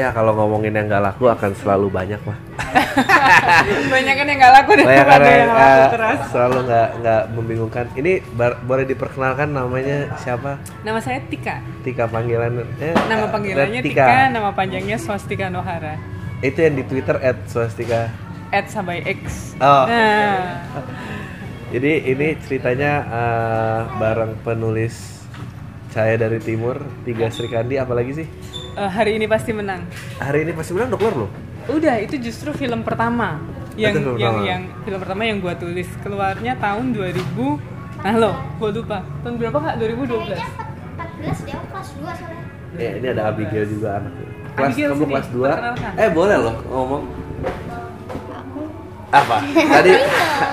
ya kalau ngomongin yang nggak laku akan selalu banyak lah banyak kan yang nggak laku banyak daripada karena yang laku eh, keras selalu nggak nggak membingungkan. Ini bar- boleh diperkenalkan namanya siapa? Nama saya Tika. Tika panggilan eh, nama eh, panggilannya Tika. nama panjangnya Swastika Nohara. Itu yang di Twitter @swastika. At Sabai X. Oh. nah. Jadi ini ceritanya eh, bareng penulis Cahaya dari Timur, Tiga Sri Kandi, apalagi sih? Eh, hari ini pasti menang Hari ini pasti bilang udah keluar loh. udah itu justru film pertama yang film yang pertama. yang film pertama yang gua tulis keluarnya tahun 2000 nah lo gua lupa tahun berapa kak 2012 Kayaknya 14 deh, aku kelas 2 soalnya. Ya ini ada Abigail juga anaknya. Kelas Abigail kamu kelas 2 perkenalkan. Eh boleh loh ngomong. Aku Apa? Tadi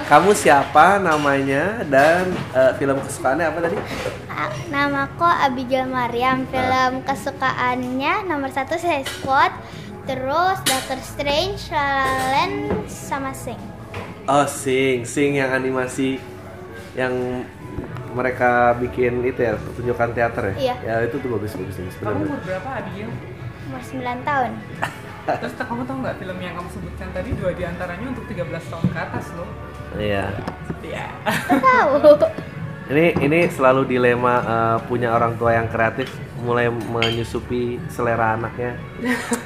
kamu siapa namanya dan eh, film kesukaannya apa tadi? A- Namaku Abigail Mariam. Film kesukaannya nomor satu saya Squad, terus Doctor Strange, La La Land, sama Sing. Oh Sing, Sing yang animasi yang mereka bikin itu ya pertunjukan teater ya? Iya. Ya itu tuh bagus bagus bagus. kamu umur berapa Abigail Umur 9 tahun. terus kamu tahu nggak film yang kamu sebutkan tadi dua di antaranya untuk 13 tahun ke atas loh Iya. iya Tahu. Ini ini selalu dilema eh, punya orang tua yang kreatif mulai menyusupi selera anaknya.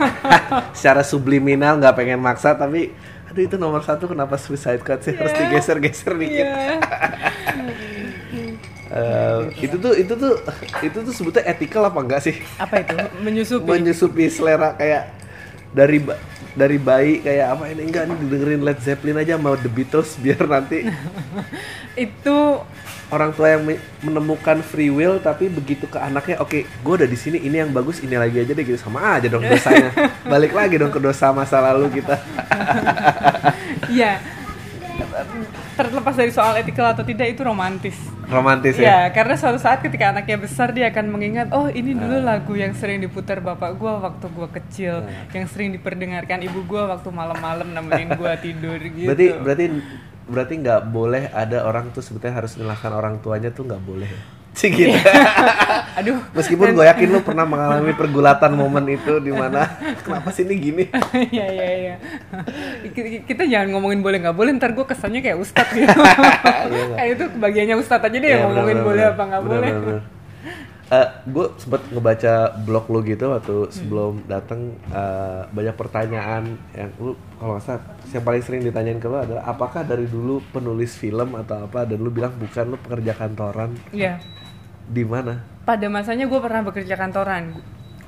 Secara subliminal nggak pengen maksa tapi aduh itu nomor satu kenapa Suicide Squad sih harus digeser-geser dikit. iya Eh, itu tuh itu tuh itu tuh sebetulnya ethical apa enggak sih? apa itu menyusupi Menyusupi selera kayak dari dari bayi kayak apa ini enggak nih dengerin Led Zeppelin aja mau The Beatles biar nanti itu orang tua yang me- menemukan free will tapi begitu ke anaknya oke gue udah di sini ini yang bagus ini lagi aja deh gitu. Sama aja dong dosanya. Balik lagi dong ke dosa masa lalu kita. Iya. Terlepas dari soal etikal atau tidak itu romantis. romantis Iya, ya karena suatu saat ketika anaknya besar dia akan mengingat, oh ini dulu lagu yang sering diputar bapak gua waktu gua kecil, yang sering diperdengarkan ibu gua waktu malam-malam nemenin gua tidur gitu. berarti berarti berarti nggak boleh ada orang tuh sebetulnya harus menyalahkan orang tuanya tuh nggak boleh ya sih gitu Aduh, meskipun gue yakin lu pernah mengalami pergulatan momen itu di mana kenapa sih ini gini Iya iya iya. Ki- Kita jangan ngomongin boleh nggak boleh, ntar gue kesannya kayak ustadz gitu. nggak? kayak itu bagiannya ustadz aja deh Ya, yang ngomongin bener, boleh bener, apa nggak boleh. bener, bener. gue sempet ngebaca blog lu gitu waktu sebelum datang eh, banyak pertanyaan yang lu kalau nggak salah yang paling sering ditanyain ke lu adalah apakah dari dulu penulis film atau apa dan lu bilang bukan lu pekerja kantoran Iya. Di mana Pada masanya gue pernah bekerja kantoran.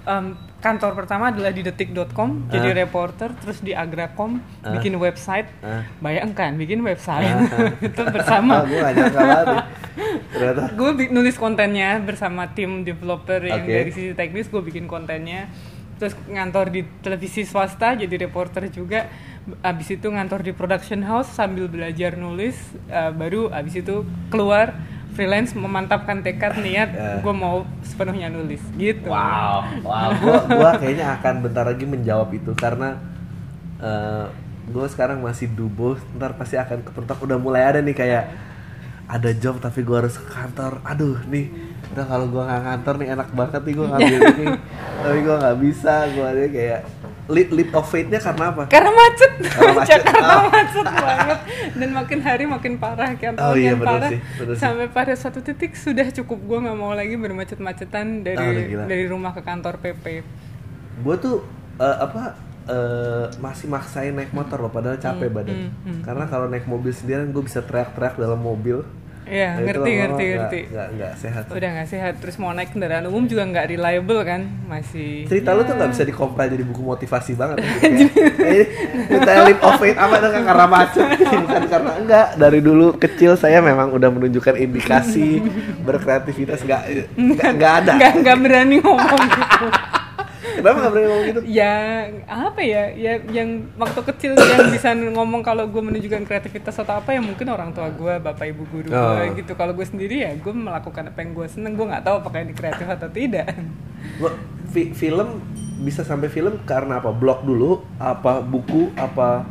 Em, kantor pertama adalah di detik.com, jadi reporter, terus di Agracom, bikin website. Ah. Bayangkan, bikin website itu bersama. gue gue nulis kontennya bersama tim developer yang Oke. dari sisi teknis gue bikin kontennya terus ngantor di televisi swasta jadi reporter juga abis itu ngantor di production house sambil belajar nulis eh, baru abis itu keluar freelance memantapkan tekad niat Ya. gue mau sepenuhnya nulis gitu Wow, wow. Gua, gua kayaknya akan bentar lagi menjawab itu karena eh gue sekarang masih dubo, ntar pasti akan kepentok. Udah mulai ada nih kayak ada job tapi gue harus ke kantor. Aduh nih, udah kalau gue nggak kantor nih enak banget nih gue ngambil ini, tapi gue nggak bisa. Gue ada kayak leap, leap of faith-nya karena apa? karena macet, Karena macet. Jakarta Oh. macet banget dan makin hari makin parah kan Oh iya, bener parah sih, bener sih. sampai pada suatu titik sudah cukup gue nggak mau lagi bermacet-macetan dari gila. dari rumah ke kantor PP gue tuh eh, apa eh, masih maksain naik motor loh padahal capek Hmm, badan karena kalau naik mobil sendirian gue bisa teriak-teriak dalam mobil Iya, Nah, ngerti, ngerti, ngerti. nggak nggak sehat. Udah nggak sehat terus mau naik kendaraan umum juga nggak reliable kan masih cerita lu tuh nggak bisa dikompil jadi buku motivasi banget gitu, kayak, cerita leap of faith apa kan karena macet. Bukan karena enggak. Dari dulu kecil saya memang udah menunjukkan indikasi berkreativitas nggak nggak nggak ada. Nggak nggak berani ngomong gitu kenapa nggak berani ngomong gitu? Ya apa ya? Ya yang waktu kecil yang bisa ngomong kalau gue menunjukkan kreativitas atau apa ya mungkin orang tua gue bapak ibu guru gue Oh. gitu. Kalau gue sendiri ya gue melakukan apa yang gue seneng. Gue nggak tahu apakah ini kreatif atau tidak. Fi- film bisa sampai film karena apa? Blog dulu apa buku apa?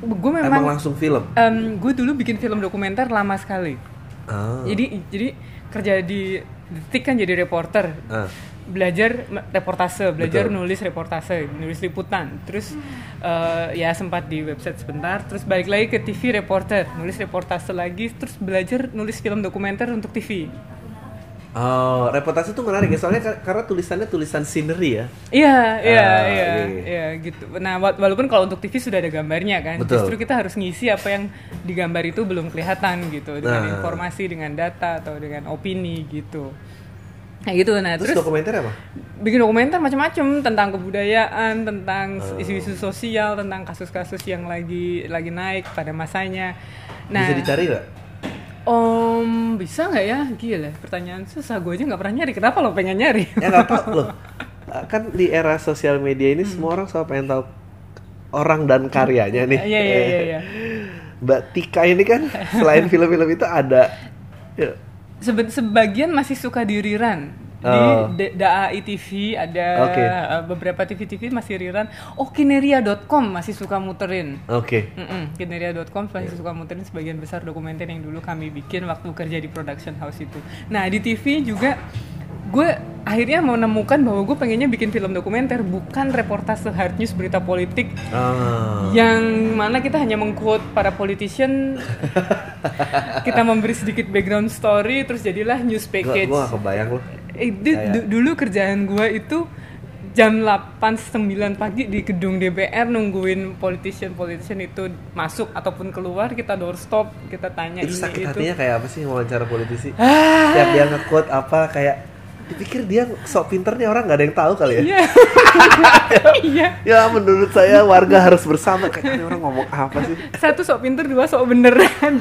Gue emang, memang langsung film? em, gue dulu bikin film dokumenter lama sekali. Ah. Jadi jadi kerja di detik kan jadi reporter. Ah. Belajar reportase, belajar Betul. nulis reportase, nulis liputan. Terus eh, ya sempat di website sebentar, terus balik lagi ke TV reporter, nulis reportase lagi, terus belajar nulis film dokumenter untuk TV. Oh, reportase itu menarik ya soalnya ka- karena tulisannya tulisan scenery ya. Iya, iya, Ah, iya, iya. iya gitu. Nah, wa- walaupun kalau untuk TV sudah ada gambarnya kan, Betul. justru kita harus ngisi apa yang digambar itu belum kelihatan gitu, dengan Nah. informasi, dengan data atau dengan opini gitu. Nah gitu, nah Terus, terus, dokumenter apa? bikin dokumenter macam-macam tentang kebudayaan, tentang Oh. isu-isu sosial, tentang kasus-kasus yang lagi lagi naik pada masanya. Nah, Bisa dicari nggak? Om, bisa nggak ya? Gila, pertanyaan susah. Gue aja nggak pernah nyari. Kenapa lo pengen nyari? Ya nggak tahu loh. Kan di era sosial media ini semua orang selalu pengen tahu orang dan karyanya nih. Iya, iya, iya, iya. Mbak Tika ini kan selain film-film itu ada ya, Sebe- sebagian masih suka di rerun di Oh. D- DAI TV ada Oke. uh, beberapa TV-TV masih rerun. Oh kineria.com masih suka muterin. Oke. Mm-mm, Kineria.com masih suka muterin sebagian besar dokumenter yang dulu kami bikin waktu kerja di production house itu. Nah di TV juga gue akhirnya menemukan bahwa gue pengennya bikin film dokumenter bukan reportase hard news berita politik Ah. yang mana kita hanya mengquote para politician kita memberi sedikit background story terus jadilah news package gak kebayang loh. Eh, du- du- dulu kerjaan gue itu jam 8 9 pagi di gedung DPR nungguin politician politician itu masuk ataupun keluar kita doorstop kita tanya itu ini sakit itu hatinya kayak apa sih wawancara politisi? Ah. Tiap dia nge-quote apa kayak dipikir dia sok pinter nih orang nggak ada yang tahu kali ya. iya iya Ya menurut saya warga harus bersama kayak "Ini orang ngomong apa sih? satu sok pinter dua sok bener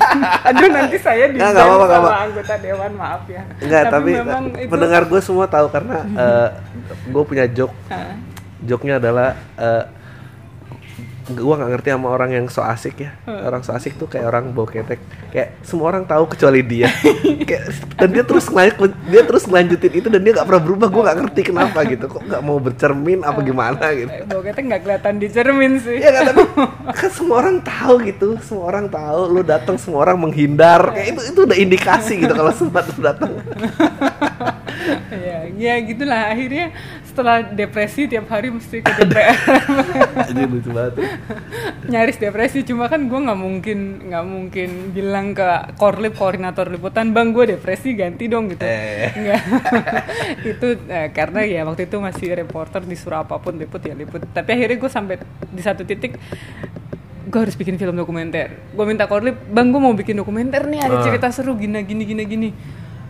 aduh nanti saya di Nggak, nggak nggak sama apa. anggota dewan maaf ya Enggak, tapi, memang itu pendengar gue semua tahu karena gue punya joke. Joknya adalah eh gue nggak ngerti sama orang yang so asik ya. Orang so asik tuh kayak orang bau ketek. Kayak semua orang tahu kecuali dia. kayak, dan dia terus ngelanjut, dia terus ngelanjutin itu dan dia nggak pernah berubah. Gue nggak ngerti kenapa gitu. Kok nggak mau bercermin apa gimana gitu. Bau ketek nggak kelihatan di cermin sih Ya kan tapi kan semua orang tahu gitu, semua orang tahu lu datang semua orang menghindar. Kayak itu itu udah indikasi gitu kalau sempat lu datang. ya, ya gitulah akhirnya setelah depresi tiap hari mesti ke DPR Jadi lucu banget. nyaris depresi cuma kan gue nggak mungkin nggak mungkin bilang ke korlip koordinator liputan bang gue depresi ganti dong gitu Eh. Nggak. itu eh, karena ya waktu itu masih reporter disuruh apa pun liput ya liput tapi akhirnya gue sampai di satu titik gue harus bikin film dokumenter gue minta korlip bang gue mau bikin dokumenter nih ada Ah. cerita seru gini gini gini gini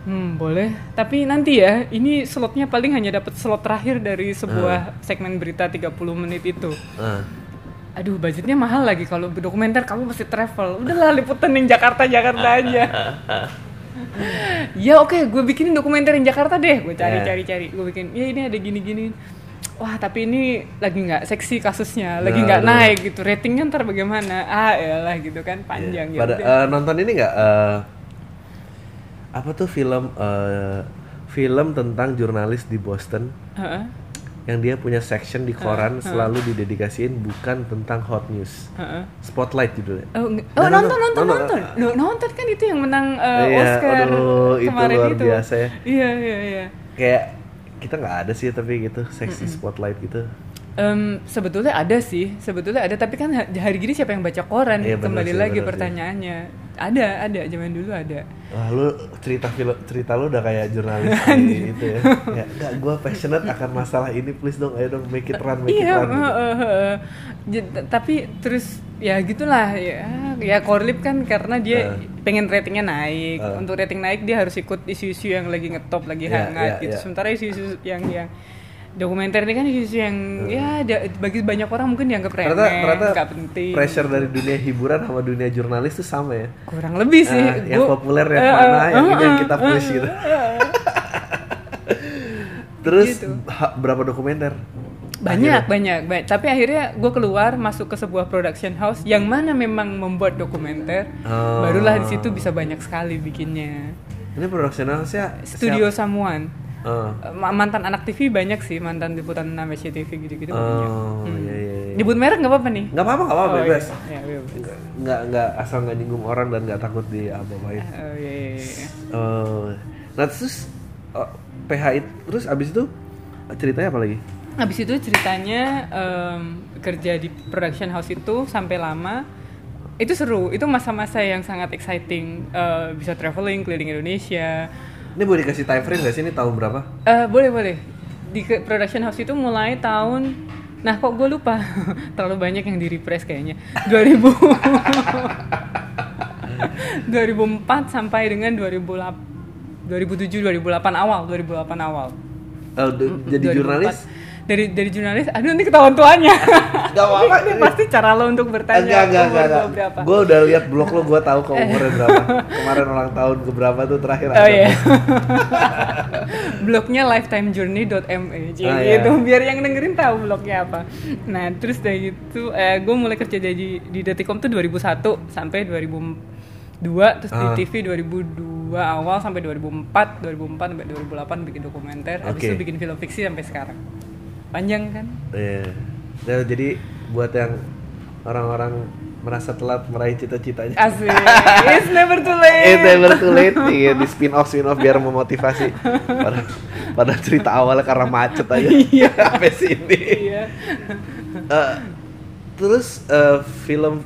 Hmm, boleh. Tapi nanti ya, ini slotnya paling hanya dapat slot terakhir dari sebuah segmen berita 30 menit itu. Ah. Aduh, budgetnya mahal lagi kalau dokumenter kamu mesti travel. Udahlah liputan yang Jakarta Jakarta aja. ya oke, gue bikinin dokumenter yang Jakarta deh. Gue cari Ya. cari cari. Gue bikin. Ya ini ada gini gini. Wah tapi ini lagi nggak seksi kasusnya, lagi nggak Aduh. naik gitu. Ratingnya ntar bagaimana? Ah elah gitu kan panjang ya. Pada eh, nonton ini nggak eh, apa tuh film eh, film tentang jurnalis di Boston Heeh, yang dia punya section di koran selalu didedikasiin bukan tentang hot news. heeh. Spotlight judulnya. Oh, nge- Nah, oh nonton nonton, nonton nonton. nonton. Loh, nonton kan itu yang menang eh, Iya, Oscar aduh, itu kemarin luar itu. biasa ya. Iya iya iya. Kayak kita nggak ada sih tapi gitu seksi spotlight gitu. Em, sebetulnya ada sih, sebetulnya ada. Tapi kan ha- hari gini siapa yang baca koran? Iya, Kembali sih, lagi bener sih. Ada, ada. Zaman dulu ada. Wah lu cerita film cerita lu udah kayak jurnalis di itu ya. ya enggak gua passionate akan masalah ini please dong ayo dong make it run make iya, it run. gitu. heeh, heeh. J- t- tapi terus ya gitulah ya. Ya Korlip kan karena dia Eh. pengen ratingnya naik. Eh. Untuk rating naik dia harus ikut isu-isu yang lagi ngetop, lagi Iya, hangat iya, gitu. iya. Sementara isu-isu yang yang dokumenter ini kan isu yang ya da- bagi banyak orang mungkin dianggap remeh, Hmm. Ternyata ternyata penting. pressure dari dunia hiburan sama dunia jurnalis tuh sama ya. kurang lebih sih. Ah, yang Gua- populer yang Eh, mana, eh, yang ini yang eh, kita push eh, gitu. eh. Terus Gitu. berapa dokumenter? banyak banyak banyak tapi akhirnya gue keluar masuk ke sebuah production house yang mana memang membuat dokumenter Oh. barulah di situ bisa banyak sekali bikinnya Ini production house-nya studio siapa? Samuan Oh. Ma- mantan anak TV banyak sih mantan liputan 6 SCTV gitu-gitu banyak Oh, Hmm. iya, iya, iya. nyebut merek nggak apa-apa nih Nggak apa-apa, nggak apa-apa, Oh, bebas. iya, iya, bebas. Nggak, nggak, asal nggak nyinggung orang dan nggak takut di apa-apain. Oh, iya, iya, iya. Oh, nah terus oh, PH itu, terus abis itu ceritanya apa lagi Habis itu ceritanya em, kerja di production house itu sampai lama itu seru itu masa-masa yang sangat exciting Eh, bisa traveling keliling Indonesia ini boleh dikasih time frame gak sih? Ini tahun berapa? Eh, boleh boleh. Di production house itu mulai tahun nah kok gue lupa? Terlalu banyak yang di refresh kayaknya 2000 2004 sampai dengan 2008 2007 2008 awal. 2008 awal. Oh, d- jadi 2004. jurnalis dari dari jurnalis aduh nanti ketahuan tuanya Gak apa-apa, ini ini- pasti cara lo untuk bertanya enggak enggak umur enggak, enggak. berapa gue udah lihat blog lo gue tahu kok umurnya berapa kemarin ulang tahun ke berapa tuh terakhir Oh ada. iya. blognya lifetimejourney.me jadi Ah, iya. itu biar yang dengerin tahu blognya apa. Nah terus dari itu eh, gue mulai kerja di di Detikom tuh 2001 sampai 2002 terus Ah. di TV 2002 awal sampai 2004 2004 sampai 2008 bikin dokumenter habis Oke. itu bikin film fiksi sampai sekarang panjang kan Iya. Nah, jadi buat yang orang-orang merasa telat meraih cita-citanya asik it's never too late Itu never too late iya, di spin off spin off biar memotivasi. Pada, pada cerita awalnya karena macet aja. Iya. Sampai sini. iya Eh, terus eh, film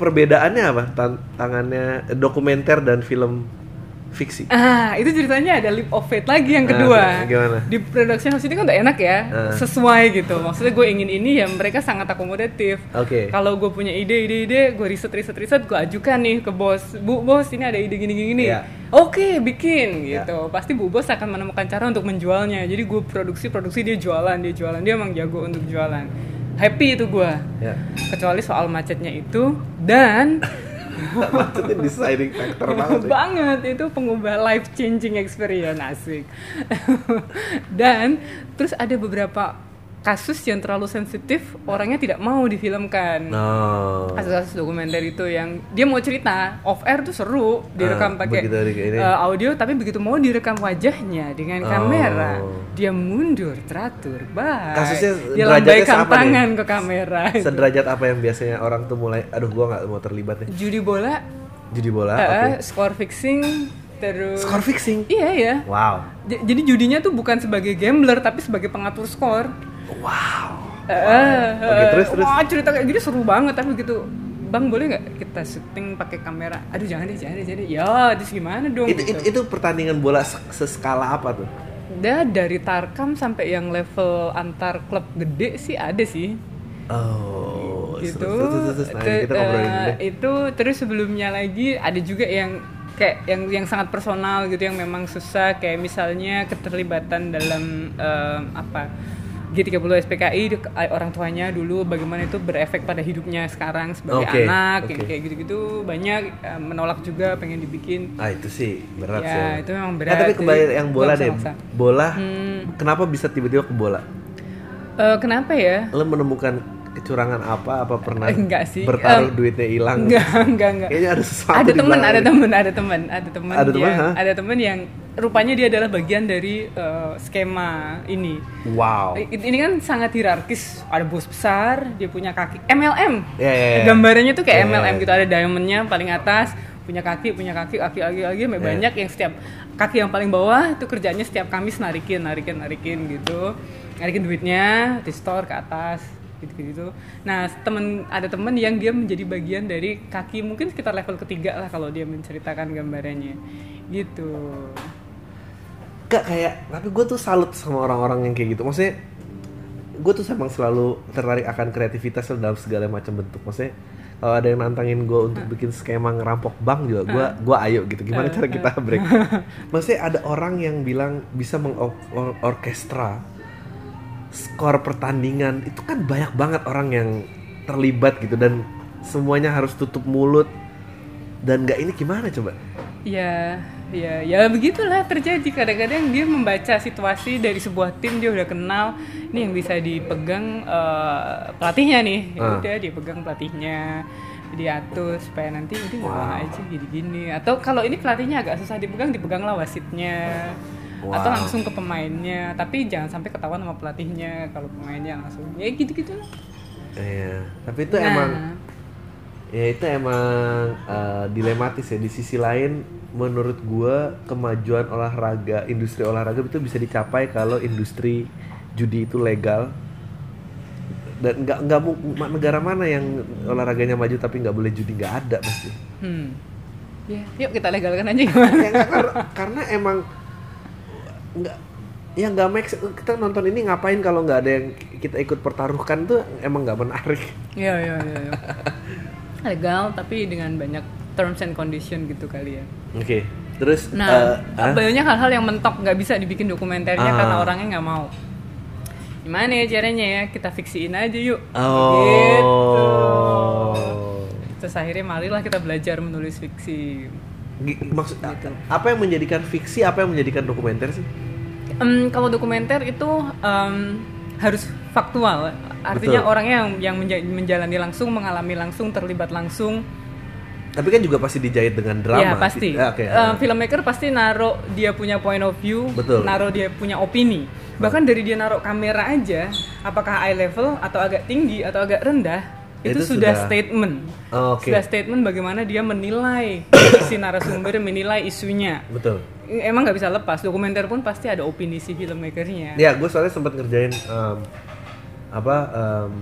perbedaannya apa? Tantangannya eh, dokumenter dan film fiksi. Ah, itu ceritanya ada leap of faith lagi yang Ah, kedua. gimana? Di production house ini kan udah enak ya, Ah. sesuai gitu. Maksudnya gue ingin ini ya mereka sangat akomodatif. Oke. Kalau gue punya ide, ide, ide, gue riset, riset, riset, gue ajukan nih ke bos. Bu, bos ini ada ide gini, gini, gini. Iya. Oke, bikin Iya. gitu. Pasti bu bos akan menemukan cara untuk menjualnya. Jadi gue produksi, produksi dia jualan, dia jualan, dia emang jago untuk jualan. Happy itu gue. Ya. Kecuali soal macetnya itu dan Macetnya deciding factor banget. sih. banget itu pengubah life changing experience asik dan terus ada beberapa kasus yang terlalu sensitif orangnya tidak mau difilmkan No. kasus-kasus dokumenter itu yang dia mau cerita off air tuh seru direkam Ah, pakai eh, audio tapi begitu mau direkam wajahnya dengan Oh. kamera dia mundur teratur baik Kasusnya dia lambaikan sama nih? tangan ke kamera Sederajat apa yang biasanya orang tuh mulai, aduh gua nggak mau terlibat nih. judi bola Judi bola, eh, oke. score fixing terus Score fixing. Iya ya. Wow. J- Jadi judinya tuh bukan sebagai gambler tapi sebagai pengatur skor. Wow. Eh, Oke, terus, terus. Wah cerita kayak gini seru banget tapi gitu. Bang boleh nggak kita syuting pakai kamera? Aduh jangan deh, jangan deh, jangan deh. Ya terus gimana dong? Itu, gitu. itu, itu pertandingan bola se- seskala apa tuh? Udah dari Tarkam sampai yang level antar klub gede sih ada sih. Oh, gitu. terus, terus, terus, terus. Nah, kita deh. itu terus sebelumnya lagi ada juga yang kayak yang yang sangat personal gitu yang memang susah kayak misalnya keterlibatan dalam em, apa G30 SPKI orang tuanya dulu bagaimana itu berefek pada hidupnya sekarang sebagai Oke, anak yang kayak gitu-gitu banyak eh, menolak juga pengen dibikin Ah itu sih berat Ya, sih. itu memang Eh, berat. tapi kembali Jadi, yang bola deh. Bola. Hmm. Kenapa bisa tiba-tiba ke bola? Eh, kenapa ya Lo menemukan kecurangan apa? Apa pernah Enggak sih. bertaruh Em, duitnya hilang? enggak enggak enggak Kayaknya ada sesuatu ada belakang ada ini. temen ada temen ada temen Ada hah? ada temen yang rupanya dia adalah bagian dari eh, skema ini Wow. Ini kan sangat hierarkis ada bos besar dia punya kaki MLM Ya, ya, ya. gambarannya tuh kayak Ya, ya, MLM ya. gitu ada diamondnya paling atas punya kaki punya kaki kaki lagi lagi sampai Ya. banyak yang setiap kaki yang paling bawah itu kerjanya setiap Kamis narikin narikin narikin gitu narikin duitnya di store ke atas gitu gitu nah temen ada temen yang dia menjadi bagian dari kaki mungkin sekitar level ketiga lah kalau dia menceritakan gambarannya gitu Gak kayak, tapi gue tuh salut sama orang-orang yang kayak gitu. Maksudnya, gue tuh emang selalu tertarik akan kreativitas dalam segala macam bentuk. Maksudnya, kalau ada yang nantangin gue untuk bikin skema ngerampok bank juga, gue gua ayo gitu. Gimana cara kita break? Maksudnya ada orang yang bilang bisa mengorkestra skor pertandingan itu kan banyak banget orang yang terlibat gitu dan semuanya harus tutup mulut dan nggak ini gimana coba? Ya, ya, ya begitulah terjadi. Kadang-kadang dia membaca situasi dari sebuah tim dia udah kenal. Ini yang bisa dipegang eh, pelatihnya nih. Ya Ah. udah dia pegang pelatihnya, diatur supaya nanti Wow. wow. aja gini-gini. Atau kalau ini pelatihnya agak susah dipegang, dipeganglah wasitnya. Atau Wow. langsung ke pemainnya. Tapi jangan sampai ketahuan sama pelatihnya kalau pemainnya langsung. Ya gitu-gitu. lah. Iya, tapi itu Nah. emang ya itu emang uh, dilematis ya di sisi lain menurut gua kemajuan olahraga industri olahraga itu bisa dicapai kalau industri judi itu legal dan nggak nggak negara mana yang olahraganya maju tapi nggak boleh judi nggak ada pasti hmm. Ya, yuk kita legalkan aja gimana? Ya, karena, karena emang nggak ya nggak make kita nonton ini ngapain kalau nggak ada yang kita ikut pertaruhkan tuh emang nggak menarik Iya, iya, iya. iya. Legal tapi dengan banyak terms and condition gitu kali ya. oke terus Nah, ah? banyak hal-hal yang mentok nggak bisa dibikin dokumenternya Ah. karena orangnya nggak mau. Gimana ya caranya ya? Kita fiksiin aja yuk. oh Gitu. Terus akhirnya marilah kita belajar menulis fiksi. Maksud apa yang menjadikan fiksi apa yang menjadikan dokumenter sih Em, kalau dokumenter itu em, harus faktual. Artinya Betul. orangnya yang yang menja- menjalani langsung, mengalami langsung, terlibat langsung. tapi kan juga pasti dijahit dengan drama Iya pasti. Ya, oke Eh, filmmaker pasti naruh dia punya point of view, Betul. naruh dia punya opini. Bahkan dari dia naruh kamera aja, apakah eye level atau agak tinggi atau agak rendah, itu, Itu sudah, sudah- statement. Oh, oke. Sudah statement bagaimana dia menilai si narasumber, menilai isunya. betul Emang nggak bisa lepas. Dokumenter pun pasti ada opini si filmmakernya. ya gue soalnya sempat ngerjain em, apa em,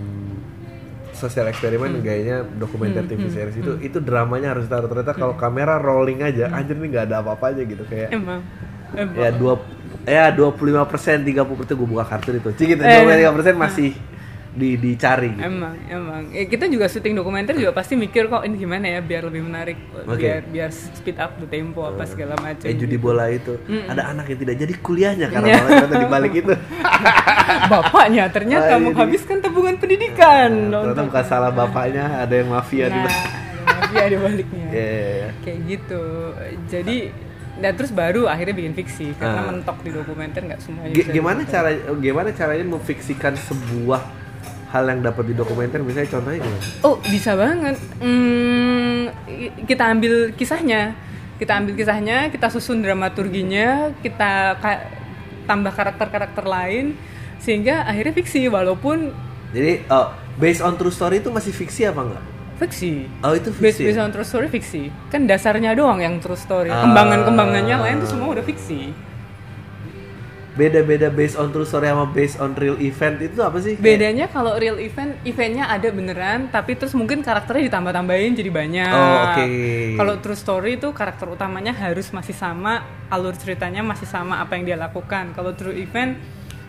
sosial eksperimen gayanya dokumenter TV series itu itu dramanya harus taruh ternyata kalau kamera rolling aja anjir ini nggak ada apa-apanya gitu kayak Emang. Emang. ya dua ya 25 persen 30 persen gue buka kartu itu Cik, gitu Eh. 25 persen masih di dicari gitu. Emang, emang. Eh, kita juga syuting dokumenter juga pasti mikir kok ini gimana ya biar lebih menarik, Oke. biar biar speed up the tempo apa segala macam. eh judi bola itu ada anak yang tidak jadi kuliahnya karena Iya. malah ternyata di balik itu Bapaknya ternyata Ah, menghabiskan tabungan pendidikan. ternyata untuk- bukan salah bapaknya ada yang mafia di Nah, balik ada mafia di baliknya. Iya, iya, iya. Kayak gitu. Jadi dan terus baru akhirnya bikin fiksi karena Ah. mentok di dokumenter nggak semuanya. G- gimana cara gimana caranya memfiksikan sebuah hal yang dapat di dokumenter misalnya contohnya gimana? Oh bisa banget. Hmm, kita ambil kisahnya, kita ambil kisahnya, kita susun dramaturginya, kita ka- tambah karakter-karakter lain sehingga akhirnya fiksi walaupun Jadi oh, based on true story itu masih fiksi apa enggak? fiksi. Oh itu Based, fiksi. based ya? on true story fiksi. Kan dasarnya doang yang true story. Ah. Kembangan-kembangannya lain itu semua udah fiksi. Beda-beda based on true story sama based on real event itu apa sih? Bedanya kalau real event, eventnya ada beneran, tapi terus mungkin karakternya ditambah-tambahin jadi banyak. Oh, oke. Kalau true story itu karakter utamanya harus masih sama, alur ceritanya masih sama apa yang dia lakukan. Kalau true event,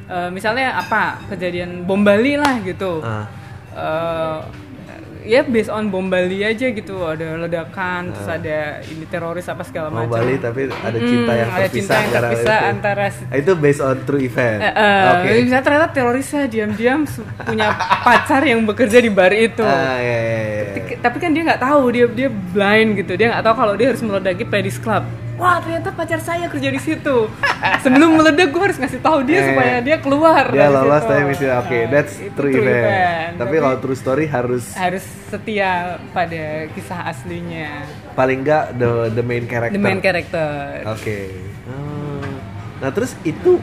eh, misalnya apa kejadian bom Bali lah gitu. Ah. Eh, ya based on bom Bali aja gitu, ada ledakan, terus ada ini teroris apa segala Ah. Macam. Bali tapi ada Mm, cinta yang ada terpisah cinta yang terpisah itu. antara Ah, itu based on true event. Eh, eh, Oke. misalnya ternyata terorisnya diam-diam punya pacar yang bekerja di bar itu. Ah, iya, iya, iya. Tapi- Tapi kan dia nggak tahu dia dia blind gitu. Dia nggak tahu kalau dia harus meledaki Paddy's Club. Wah ternyata pacar saya kerja di situ. Sebelum meledak gue harus ngasih tahu dia Eh, supaya dia keluar. Dia dari lolos situ. tapi misalnya oke, Nah, that's itu true, event. Tapi kalau true story harus harus setia pada kisah aslinya. paling enggak the the main character. The main character. Oke. Oh. Nah terus itu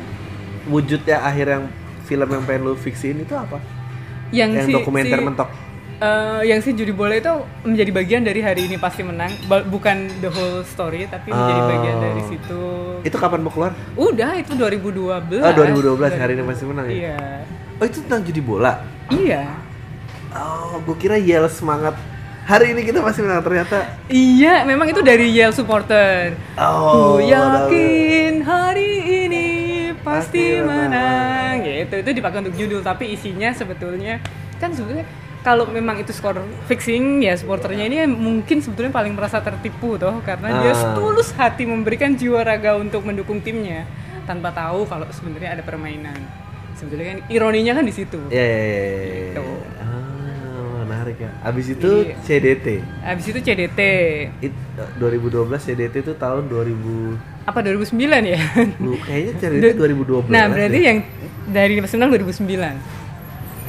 wujudnya akhir yang film yang pengen lu fiksiin itu apa? Yang, si- dokumenter si- mentok. Eh, yang si judi bola itu menjadi bagian dari hari ini pasti menang Ba- bukan the whole story tapi menjadi Oh. bagian dari situ Itu kapan mau keluar? udah itu 2012 Oh 2012 hari ini masih menang ya? iya Oh itu tentang judi bola. iya Oh, gue kira yel semangat. Hari ini kita masih menang ternyata. iya memang itu dari Yale supporter Oh. Ku yakin hari ini pasti Pasti menang. menang gitu itu dipakai untuk judul tapi isinya sebetulnya kan sebetulnya kalau memang itu skor fixing ya supporternya ini mungkin sebetulnya paling merasa tertipu toh karena dia Ah. tulus hati memberikan jiwa raga untuk mendukung timnya tanpa tahu kalau sebenarnya ada permainan sebetulnya kan ironinya kan di situ Ya ya ya. ya, ya. Gitu. Ah, menarik ya. Abis itu Iya. CDT. habis itu CDT It, 2012 CDT itu tahun 2000 apa 2009 ya lu kayaknya CDT 2012. nah berarti ya. yang dari 2009 2009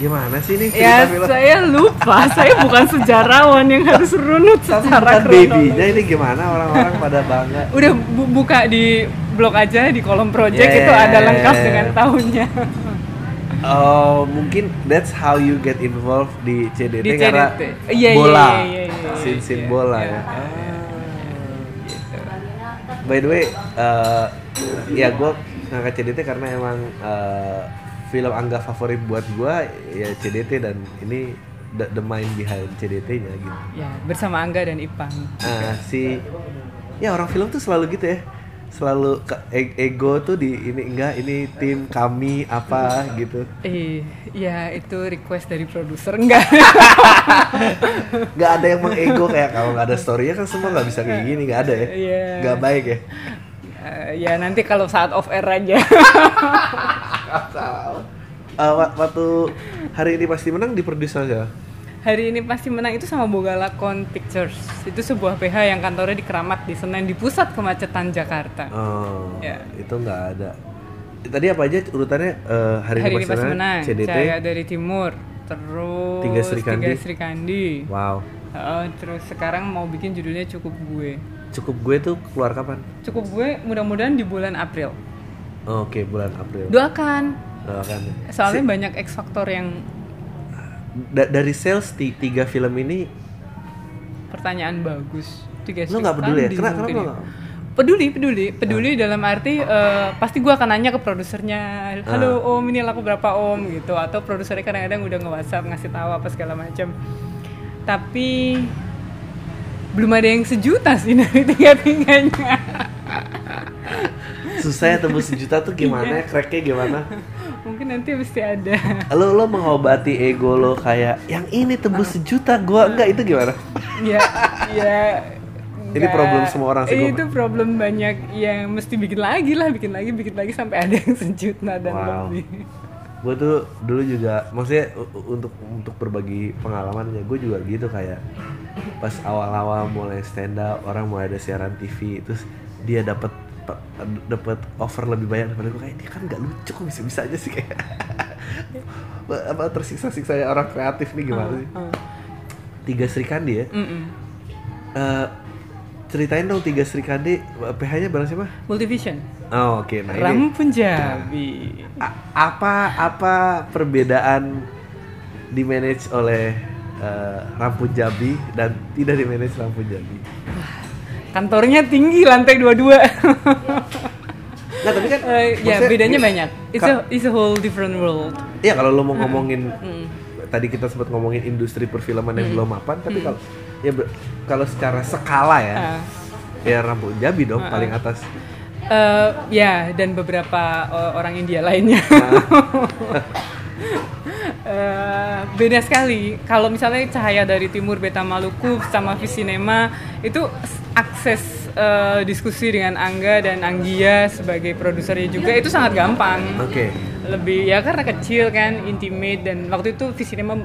gimana sih ini Ya film? saya lupa, saya bukan sejarawan yang harus runut secara babynya ini gimana orang-orang pada bangga. Udah bu- buka di blog aja di kolom project Yeah, itu yeah, ada yeah, lengkap yeah. dengan tahunnya. Oh, mungkin that's how you get involved di CDT Di karena CDT. Iya, bola. iya, iya, iya, Sin-sin iya, bola iya. ya. By the way, eh, ya gue ngangkat CDT karena emang eh, film Angga favorit buat gua ya CDT dan ini the, the mind behind CDT-nya gitu. Ya, bersama Angga dan Ipang. Nah, si ya orang film tuh selalu gitu ya. Selalu ke- e- ego tuh di ini enggak ini tim kami apa gitu. Eh, ya itu request dari produser enggak? Nggak ada yang mengego kayak kalau nggak ada story-nya kan semua nggak bisa kayak gini, nggak ada ya. Iya. Nggak baik ya. Eh, ya nanti kalau saat off air aja. Eh, wa- waktu hari ini pasti menang di produser ya. Hari ini pasti menang itu sama Bogalakon Pictures. Itu sebuah PH yang kantornya di Keramat di Senen di pusat kemacetan Jakarta. Oh, Ya. itu nggak ada. Tadi apa aja urutannya eh, hari, Hari ini pasti menang, CDT. Cahaya dari Timur, terus Tiga Sri Kandi. Tiga Sri Kandi. Wow. Heeh, terus sekarang mau bikin judulnya Cukup Gue. Cukup gue tuh keluar kapan? Cukup Gue mudah-mudahan di bulan April. Oh, Oke, bulan April. Doakan. Doakan. Soalnya banyak X faktor yang Da- dari sales ti- tiga film ini pertanyaan bagus. Tiga Lu Sri nggak peduli ya? Kandi Kenapa- kenapa ya. Peduli, peduli, peduli dalam arti eh, pasti gua akan nanya ke produsernya, halo Ah. om ini laku berapa om gitu, atau produsernya kadang-kadang udah nge WhatsApp ngasih tahu apa segala macam. Tapi belum ada yang sejuta sih dari tiga-tiganya. susah ya tembus sejuta tuh gimana? Iya. Cracknya gimana? Mungkin nanti mesti ada. Lo lo mengobati ego lo kayak yang ini tembus sejuta, gua enggak itu gimana? ya, ya. Ini problem semua orang sih, gua- Itu problem banyak yang mesti bikin lagi lah, bikin lagi, bikin lagi sampai ada yang sejuta dan Wow. lebih. gue tuh dulu juga maksudnya untuk untuk berbagi pengalamannya gue juga gitu kayak pas awal-awal mulai stand up orang mulai ada siaran TV terus dia dapat dapat offer lebih banyak daripada gue kayak dia kan nggak lucu kok bisa bisa aja sih kayak apa tersiksa-siksa ya orang kreatif nih gimana sih Uh, tiga Sri Kandi ya. Eh, ceritain dong tiga Sri Kandi PH nya bareng siapa Multivision. oh oke nah ini Ram Punjabi. A- apa apa perbedaan di manage oleh eh, Rampun Jabi dan tidak di manage Rampun Jabi? Kantornya tinggi lantai 22. Nah tapi kan Eh, ya bedanya banyak. It's a, it's a whole different world. Iya kalau lo mau ngomongin Mm. tadi kita sempat ngomongin industri perfilman yang belum mapan, tapi kalau ya kalau secara skala ya, Ah. ya Rampun Jabi dong paling atas. Eh, ya dan beberapa eh, orang India lainnya. Eh, beda sekali. Kalau misalnya Cahaya dari Timur Beta Maluku sama Visinema itu akses eh, diskusi dengan Angga dan Anggia sebagai produsernya juga itu sangat gampang. Oke. Lebih ya karena kecil kan, intimate dan waktu itu Visinema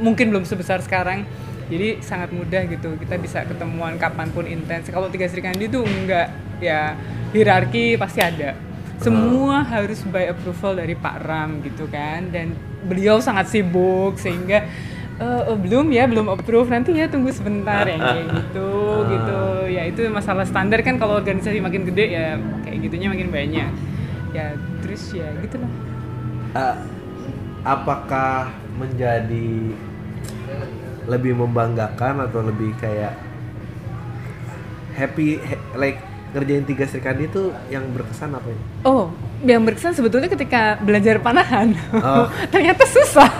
mungkin belum sebesar sekarang. Jadi sangat mudah gitu. Kita bisa ketemuan kapan pun intens. Kalau Tiga Sri Kandi itu enggak ya hierarki pasti ada semua harus by approval dari Pak Ram gitu kan dan beliau sangat sibuk sehingga "Eh, eh, belum ya belum approve nanti ya tunggu sebentar yang kayak gitu gitu ya itu masalah standar kan kalau organisasi makin gede ya kayak gitunya makin banyak ya terus ya gitulah Eh, apakah menjadi lebih membanggakan atau lebih kayak happy he- like ngerjain tiga Sri Kandi itu yang berkesan apa ya? oh yang berkesan sebetulnya ketika belajar panahan Oh. ternyata susah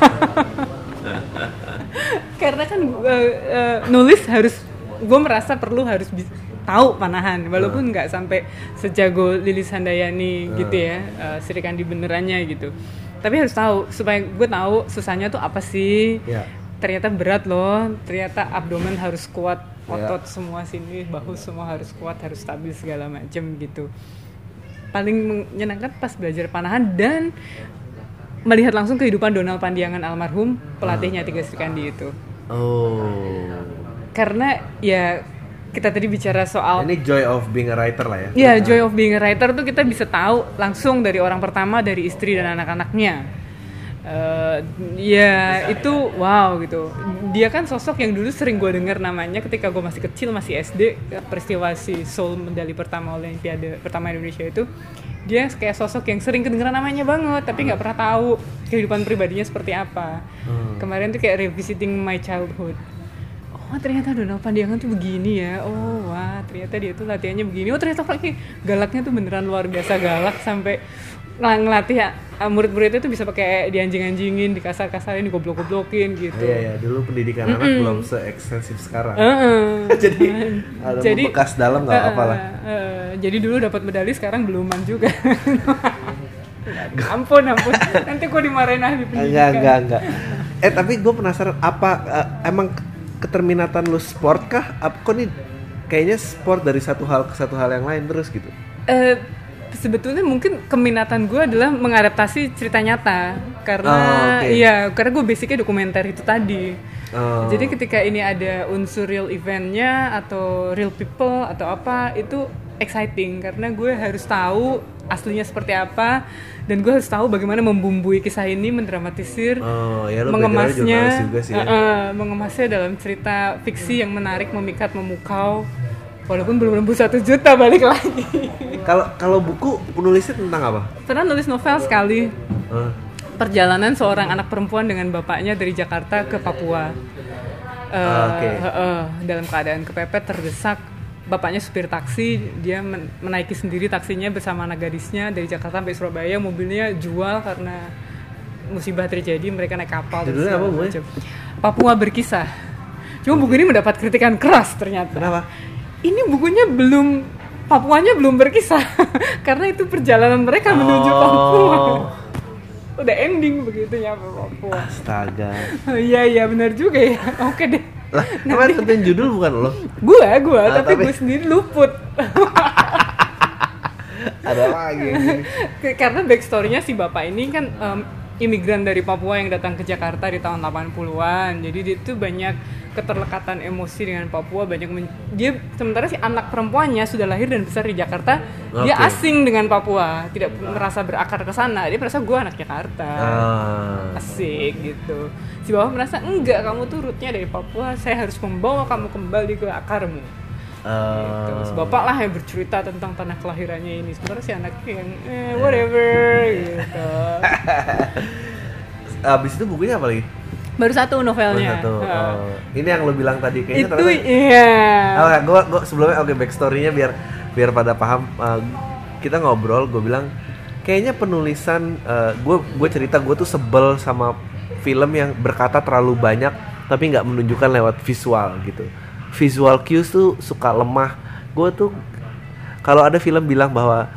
karena kan eh, eh, nulis harus gue merasa perlu harus tahu panahan. Walaupun nggak sampai sejago Lilis Handayani gitu ya eh, Sri Kandi benerannya gitu. Tapi harus tahu supaya gue tahu susahnya tuh apa sih. Ya. ternyata berat loh ternyata abdomen harus kuat Ya. otot semua sini bahu semua harus kuat harus stabil segala macem gitu. Paling menyenangkan pas belajar panahan dan melihat langsung kehidupan Donald Pandiangan almarhum pelatihnya Tiga Sri Kandi itu. Oh. Karena ya kita tadi bicara soal Ini joy of being a writer lah ya. Ya, joy of being a writer tuh kita bisa tahu langsung dari orang pertama, dari istri dan anak-anaknya. Eh, ya itu wow gitu. Dia kan sosok yang dulu sering gue dengar namanya ketika gue masih kecil masih SD peristiwa si Seoul medali pertama Olimpiade pertama Indonesia itu dia kayak sosok yang sering kedengeran namanya banget tapi nggak pernah tahu kehidupan pribadinya seperti apa. Kemarin tuh kayak revisiting my childhood oh ternyata Donald Pandiangan tuh begini ya oh wah ternyata dia tuh latihannya begini oh ternyata lagi galaknya tuh beneran luar biasa galak sampai ngel- ngelatih ya, uh, murid-muridnya tuh bisa pakai dianjing-anjingin, dikasar-kasarin, digoblok-goblokin gitu. Iya ya, dulu pendidikan anak belum se-ekstensif sekarang. Heeh. jadi ada Jadi- bekas dalam nggak apa-apa lah. Eh, eh, jadi dulu dapat medali sekarang beluman juga. ampun ampun nanti gue dimarahin ahli pendidikan Enggak, enggak, enggak. Eh tapi gue penasaran apa eh, emang keterminatan lu sport kah? Apa kok nih kayaknya sport dari satu hal ke satu hal yang lain terus gitu. Eh, sebetulnya mungkin keminatan gue adalah mengadaptasi cerita nyata karena Oh, oke. iya karena gue basicnya dokumenter itu tadi Oh. jadi ketika ini ada unsur real eventnya atau real people atau apa itu exciting karena gue harus tahu aslinya seperti apa dan gue harus tahu bagaimana membumbui kisah ini mendramatisir Oh, ya mengemasnya juga sih ya. eh, eh, mengemasnya dalam cerita fiksi yang menarik memikat memukau walaupun belum nembus satu juta balik lagi Kalau kalau buku penulisnya tentang apa? pernah nulis novel sekali Eh, perjalanan seorang anak perempuan dengan bapaknya dari Jakarta ke Papua Ah, oke. eh, eh, dalam keadaan kepepet terdesak bapaknya supir taksi dia men- menaiki sendiri taksinya bersama anak gadisnya dari Jakarta sampai Surabaya mobilnya jual karena musibah terjadi mereka naik kapal dan segala apa, macam. Papua berkisah cuma buku ini mendapat kritikan keras ternyata kenapa? ini bukunya belum Papuanya belum berkisah karena itu perjalanan mereka menuju Oh. Papua udah ending begitu nyampe Papua Astaga. iya iya benar juga ya oke deh Lah, kemarin tentuin judul bukan lo? gua gua Ah, tapi, tapi- gue sendiri luput Ada lagi. karena backstorynya si bapak ini kan em, imigran dari Papua yang datang ke Jakarta di tahun 80-an jadi dia tuh banyak keterlekatan emosi dengan Papua banyak men- dia sementara si anak perempuannya sudah lahir dan besar di Jakarta dia Oke. asing dengan Papua tidak merasa berakar ke sana. Dia merasa gua anak Jakarta. Ah. asik gitu. Si bapak merasa enggak kamu tuh rootnya dari Papua saya harus membawa kamu kembali ke akarmu gitu. Eh, bapak lah yang bercerita tentang tanah kelahirannya ini sebenarnya si anaknya yang eh, whatever gitu Abis itu bukunya apa lagi? baru satu novelnya satu. Nah. Oh. Ini yang lo bilang tadi kayaknya itu ternyata iya Oh, gue gue sebelumnya oke backstorynya biar biar pada paham. Uh, kita ngobrol, gue bilang kayaknya penulisan gue gue cerita gue tuh sebel sama film yang berkata terlalu banyak tapi nggak menunjukkan lewat visual gitu. Visual cues tuh suka lemah. Gue tuh kalau ada film bilang bahwa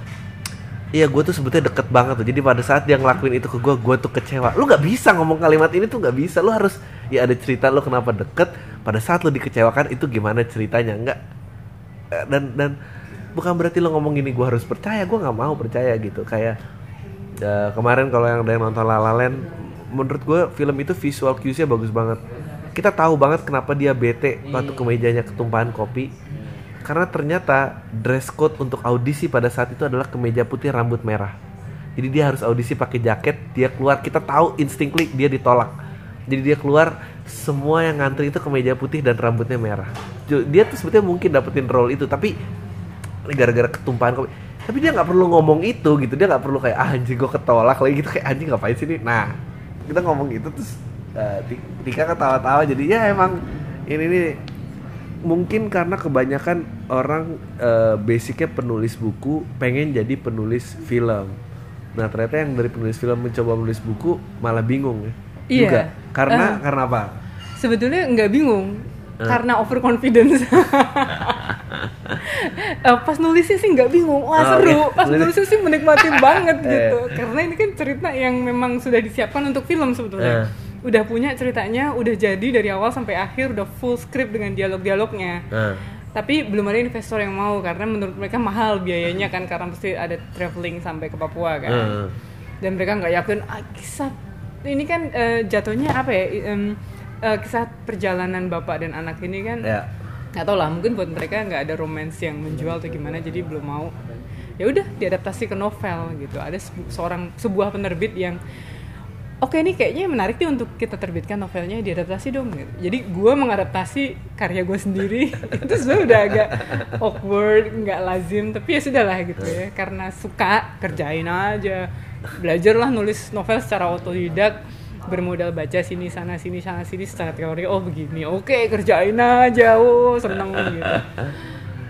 Iya gue tuh sebetulnya deket banget tuh. Jadi pada saat dia ngelakuin itu ke gue Gue tuh kecewa. Lu gak bisa ngomong kalimat ini tuh gak bisa. Lu harus Ya ada cerita lu kenapa deket. Pada saat lu dikecewakan itu gimana ceritanya? Enggak Eh, Dan dan Bukan berarti lu ngomong gini gue harus percaya. Gue gak mau percaya gitu. Kayak eh, Kemarin kalau yang ada yang nonton La La Land Menurut gue film itu visual cues-nya bagus banget Kita tahu banget kenapa dia bete Waktu ke mejanya ketumpahan kopi karena ternyata dress code untuk audisi pada saat itu adalah kemeja putih rambut merah. Jadi dia harus audisi pakai jaket, dia keluar kita tahu instinctly dia ditolak. Jadi dia keluar semua yang ngantri itu kemeja putih dan rambutnya merah. Dia tuh sebetulnya mungkin dapetin role itu, tapi gara-gara ketumpahan kopi. Tapi dia nggak perlu ngomong itu gitu, dia nggak perlu kayak ah, anjing gue ketolak lagi gitu kayak anjing ngapain sih ini. Nah kita ngomong gitu terus eh, Ti- Tika ketawa-tawa jadi ya emang ini nih mungkin karena kebanyakan orang eh, basicnya penulis buku pengen jadi penulis film nah ternyata yang dari penulis film mencoba menulis buku malah bingung ya Iya. juga karena Ah. karena apa sebetulnya nggak bingung Eh. karena overconfidence Eh, pas nulisnya sih nggak bingung wah Oh, seru oke. pas nulisnya sih menikmati banget gitu karena ini kan cerita yang memang sudah disiapkan untuk film sebetulnya Eh. Udah punya ceritanya udah jadi dari awal sampai akhir udah full script dengan dialog-dialognya. Nah, tapi belum ada investor yang mau karena menurut mereka mahal biayanya kan karena pasti ada traveling sampai ke Papua kan. Eh, dan mereka nggak yakin ah, kisah ini kan eh, jatuhnya apa ya? Em, eh, kisah perjalanan bapak dan anak ini kan ya. nggak tau lah mungkin buat mereka nggak ada romance yang menjual atau gimana jadi belum mau. Ya udah diadaptasi ke novel gitu. Ada sebu- seorang sebuah penerbit yang oke ini kayaknya menarik nih untuk kita terbitkan novelnya diadaptasi dong gitu. jadi gue mengadaptasi karya gue sendiri. Itu sebenarnya udah agak awkward nggak lazim tapi ya sudah lah gitu ya. Karena suka kerjain aja. Belajarlah nulis novel secara otodidak bermodal baca sini sana sini sana sini secara teori. Oh begini. Oke kerjain aja. Oh seneng gitu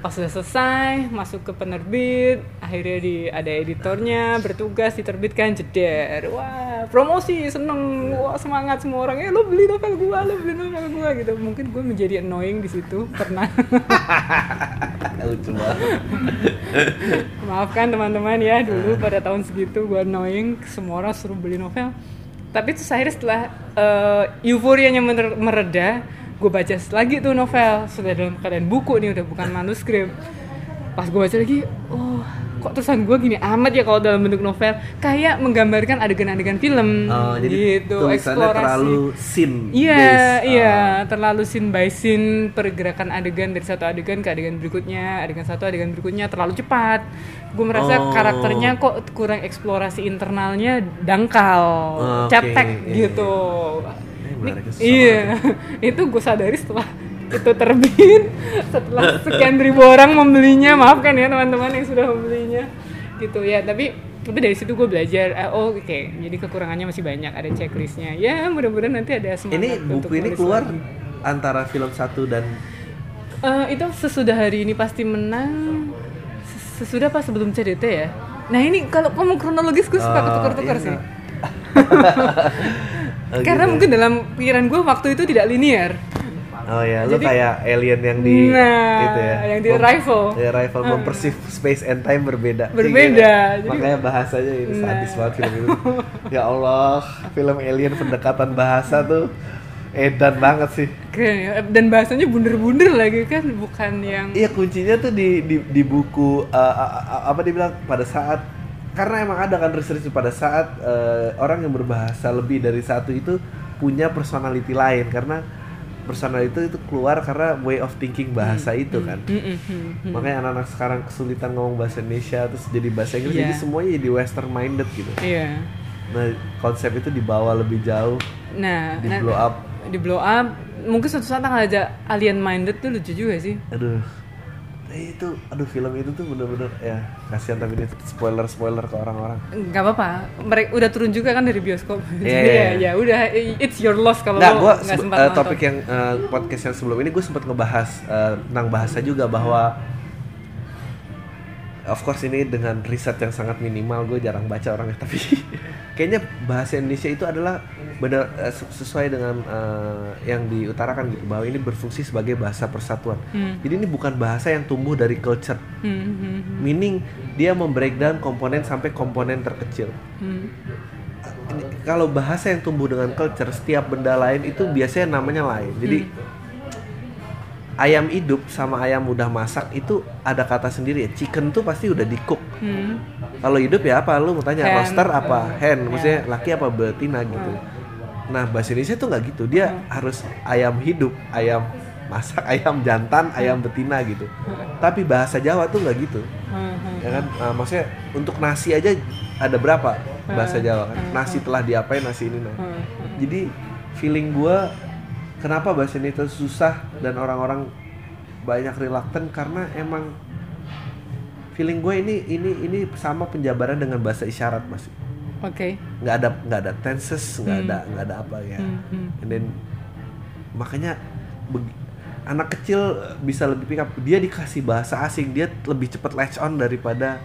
pas sudah selesai masuk ke penerbit akhirnya di ada editornya bertugas diterbitkan jeder. Wah promosi seneng. Wah semangat semua orang. Eh lo beli novel gua lo beli novel gua gitu. Mungkin gue menjadi annoying di situ pernah. Lucu banget. Maafkan teman-teman ya dulu pada tahun segitu gue annoying semua orang suruh beli novel. Tapi terus akhirnya setelah uh, euforianya mereda gue baca lagi tuh novel sudah dalam keadaan buku nih udah bukan manuskrip pas gue baca lagi oh kok tulisan gue gini amat ya kalau dalam bentuk novel kayak menggambarkan adegan-adegan film Oh, jadi gitu tulisannya terlalu scene Iya, based. iya, Oh. terlalu scene by scene pergerakan adegan dari satu adegan ke adegan berikutnya, adegan satu adegan berikutnya terlalu cepat. Gue merasa Oh. karakternya kok kurang eksplorasi internalnya dangkal, Oke, cetek iya, gitu. Eh, susah Iya, itu gue sadari setelah itu terbit, setelah sekian ribu orang membelinya, maafkan ya teman-teman yang sudah membelinya, gitu ya. Tapi tapi dari situ gue belajar, eh, oh oke, jadi kekurangannya masih banyak, ada checklistnya. Ya mudah-mudahan nanti ada semangat. ini untuk buku ini nulis keluar lagi. antara film satu dan Eh, itu sesudah hari ini pasti menang, ses- sesudah pas sebelum CDT ya. Nah ini kalau kamu kronologis gue suka Oh, ketukar-tukar iya, sih. Oh, Karena gitu. mungkin dalam pikiran gue waktu itu tidak linear. Oh ya, lu Jadi- kayak alien yang di Nah, itu ya. yang di Arrival. Ya, Arrival mempersif space and time berbeda. Berbeda, Iya. jadi- Makanya bahasanya ini Nah. sadis banget film itu. ya Allah, film alien pendekatan bahasa tuh edan banget sih. Keren ya. Dan bahasanya bunder-bunder lagi kan, bukan yang Iya kuncinya tuh di di, di buku uh, apa dibilang pada saat karena emang ada kan research pada saat uh, orang yang berbahasa lebih dari satu itu punya personality lain karena personality itu itu keluar karena way of thinking bahasa itu kan. Mm, mm, mm, mm. Makanya anak-anak sekarang kesulitan ngomong bahasa Indonesia terus jadi bahasa Inggris Iya. jadi semuanya jadi western minded gitu. Iya. Nah, konsep itu dibawa lebih jauh, Nah, di nah, blow up. di blow up. Mungkin suatu saat ada alien minded tuh lucu juga sih. Aduh. Eh, itu aduh film itu tuh bener-bener ya kasihan tapi ini spoiler-spoiler ke orang-orang. Gak apa-apa, mereka udah turun juga kan dari bioskop. Iya, Jadi iya. ya, ya udah, it's your loss kalau Nah, nggak sempat nonton. topik yang eh, podcast yang sebelum ini gue sempat ngebahas eh, tentang bahasa juga bahwa of course ini dengan riset yang sangat minimal gue jarang baca orangnya tapi kayaknya bahasa Indonesia itu adalah benar eh, se- sesuai dengan eh, yang diutarakan gitu bahwa ini berfungsi sebagai bahasa persatuan. Hmm. Jadi ini bukan bahasa yang tumbuh dari culture, Hmm, hmm, hmm, meaning dia membreakdown komponen sampai komponen terkecil. hmm. Kalau bahasa yang tumbuh dengan culture setiap benda lain itu biasanya namanya lain jadi ayam hidup sama ayam udah masak itu ada kata sendiri ya chicken tuh pasti udah di cook Hmm. kalau hidup ya apa? Lu mau tanya Hen. roster apa? Hen Ya. maksudnya laki apa betina gitu. Nah bahasa Indonesia tuh nggak gitu. Dia harus ayam hidup ayam masak ayam jantan ayam betina gitu. Tapi bahasa Jawa tuh nggak gitu. Hmm, hmm. ya kan? Nah, maksudnya untuk nasi aja ada berapa bahasa Jawa kan? Nasi telah diapain nasi ini nah. Hmm. jadi feeling gua kenapa bahasa ini tuh susah dan orang-orang banyak reluctant karena emang feeling gue ini ini ini sama penjabaran dengan bahasa isyarat masih Oke. nggak ada nggak ada tenses nggak Hmm. ada nggak ada apa ya Hmm, hmm. and then makanya anak kecil bisa lebih pick up dia dikasih bahasa asing dia lebih cepat latch on daripada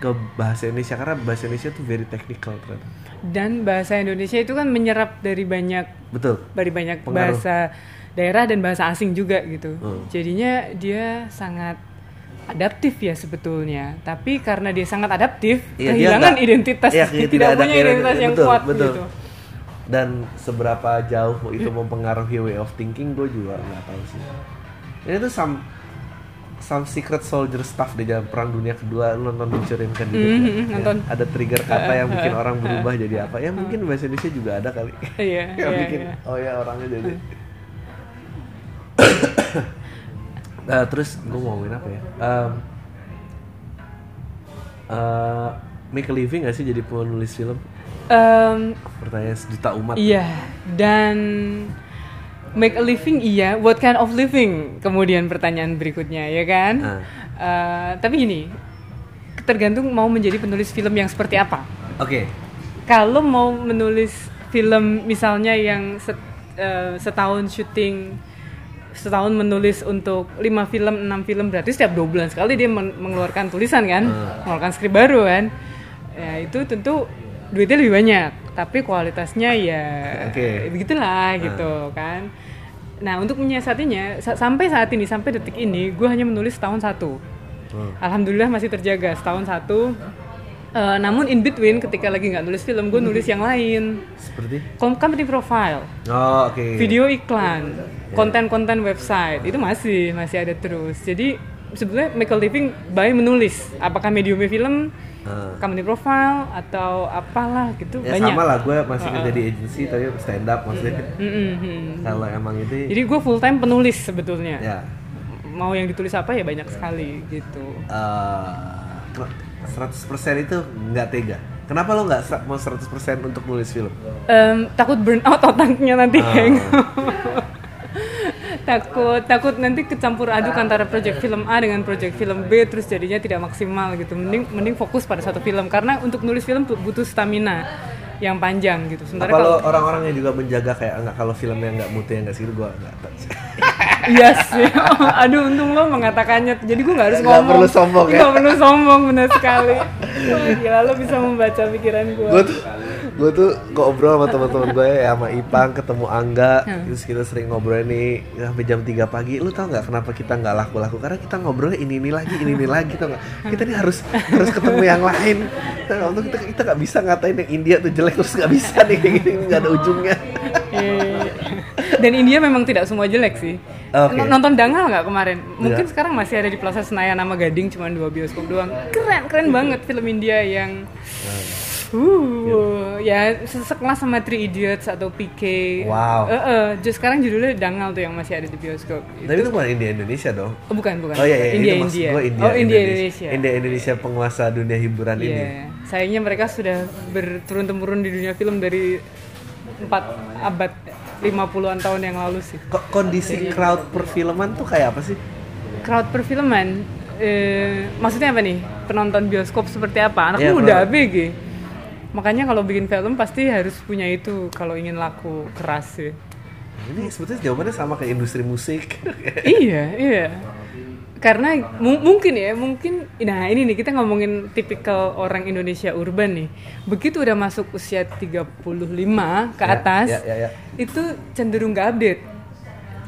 ke bahasa Indonesia karena bahasa Indonesia tuh very technical ternyata Dan bahasa Indonesia itu kan menyerap dari banyak betul dari banyak Pengaruh. bahasa daerah dan bahasa asing juga gitu. Hmm. Jadinya dia sangat adaptif ya sebetulnya. Tapi karena dia sangat adaptif, dia kehilangan nggak- identitas, iya, tidak, tidak punya identitas yang betul, kuat betul. gitu. dan seberapa jauh itu mempengaruhi way of thinking gue juga nggak tahu sih ini tuh some some secret soldier stuff di zaman perang dunia kedua lu nonton Mencuri Kan Mhm, mhm, nonton. ada trigger kata yang bikin orang berubah jadi apa. Ya mungkin bahasa Indonesia juga ada kali. Iya, yang iya, bikin iya. oh ya orangnya jadi. Nah, terus gue mau ngomongin apa ya? Em, eh, make a living gak sih jadi penulis film? Em, pertanyaan sejuta umat. Iya, dan make a living iya, what kind of living? Kemudian pertanyaan berikutnya, ya kan? Ah. Eh, tapi gini, tergantung mau menjadi penulis film yang seperti apa. oke Kalau mau menulis film misalnya yang set- eh, setahun syuting setahun menulis untuk lima film enam film berarti setiap dua bulan sekali dia men- mengeluarkan tulisan kan mengeluarkan skrip baru kan ya itu tentu duitnya lebih banyak tapi kualitasnya ya Oke. begitulah gitu kan nah untuk menyiasatinya sa- sampai saat ini sampai detik ini gue hanya menulis setahun satu Hmm. alhamdulillah masih terjaga setahun satu Eh, namun in between ketika lagi nggak nulis film gue nulis yang lain Seperti? Com- company profile Oh, oke. video iklan, konten-konten website itu masih masih ada terus. Jadi sebenarnya make a living by menulis. Apakah mediumnya film, Ah. company profile atau apalah gitu Ya banyak. sama lah, gue masih kerja di agency tapi stand up maksudnya. Mm-mm. Kalau emang itu, Jadi gue full time penulis sebetulnya. ya. Mau yang ditulis apa ya banyak sekali gitu. eh 100% itu nggak tega. Kenapa lo nggak mau 100% untuk nulis film? Em, takut burn out otaknya nanti Ah. takut takut nanti kecampur aduk antara project film A dengan project film B terus jadinya tidak maksimal gitu. Mending mending fokus pada satu film. Karena untuk nulis film bu- butuh stamina yang panjang gitu. Sementara kalau orang-orang yang juga menjaga kayak nggak kalau filmnya nggak mutu yang nggak sih gue nggak iya sih. Aduh untung lo mengatakannya. Jadi gue nggak harus ngomong perlu sombong ya? nggak perlu sombong benar sekali. Wah, gila lo bisa membaca pikiran gue gue tuh gue tuh ngobrol sama teman-teman gue ya sama Ipang ketemu Angga Hmm. terus kita sering ngobrol nih sampai jam 3 pagi lu tau nggak kenapa kita nggak laku-laku karena kita ngobrolnya ini ini lagi ini ini lagi tau nggak kita nih harus harus ketemu yang lain untuk kita kita nggak bisa ngatain yang India tuh jelek terus nggak bisa nih kayak gini nggak ada ujungnya Iya. Dan India memang tidak semua jelek sih. Oke. N- Nonton Dangal nggak kemarin? Mungkin Iya. sekarang masih ada di Plaza Senayan sama Gading cuma dua bioskop doang. Keren, keren banget film India yang Uh, ya se- sekelas sama Three Idiots atau PK. Wow. Eh, eh, just sekarang judulnya Dangal tuh yang masih ada di bioskop. tapi itu bukan India Indonesia dong Oh, bukan, bukan. Oh iya, iya India, itu India. gua India, Oh, India, Indonesia. India Indonesia penguasa dunia hiburan Iya. ini. Sayangnya mereka sudah berturun temurun di dunia film dari empat abad 50-an tahun yang lalu sih. Kok kondisi crowd perfilman tuh kayak apa sih? crowd perfilman eh, maksudnya apa nih penonton bioskop seperti apa anak Iya, muda crowd. Makanya kalau bikin film pasti harus punya itu kalau ingin laku keras sih Ini sebetulnya jawabannya sama kayak industri musik. iya iya karena mu- mungkin ya mungkin nah ini nih kita ngomongin tipikal orang Indonesia urban nih begitu udah masuk usia 35 ke Ya, atas ya, ya, ya. itu cenderung gak update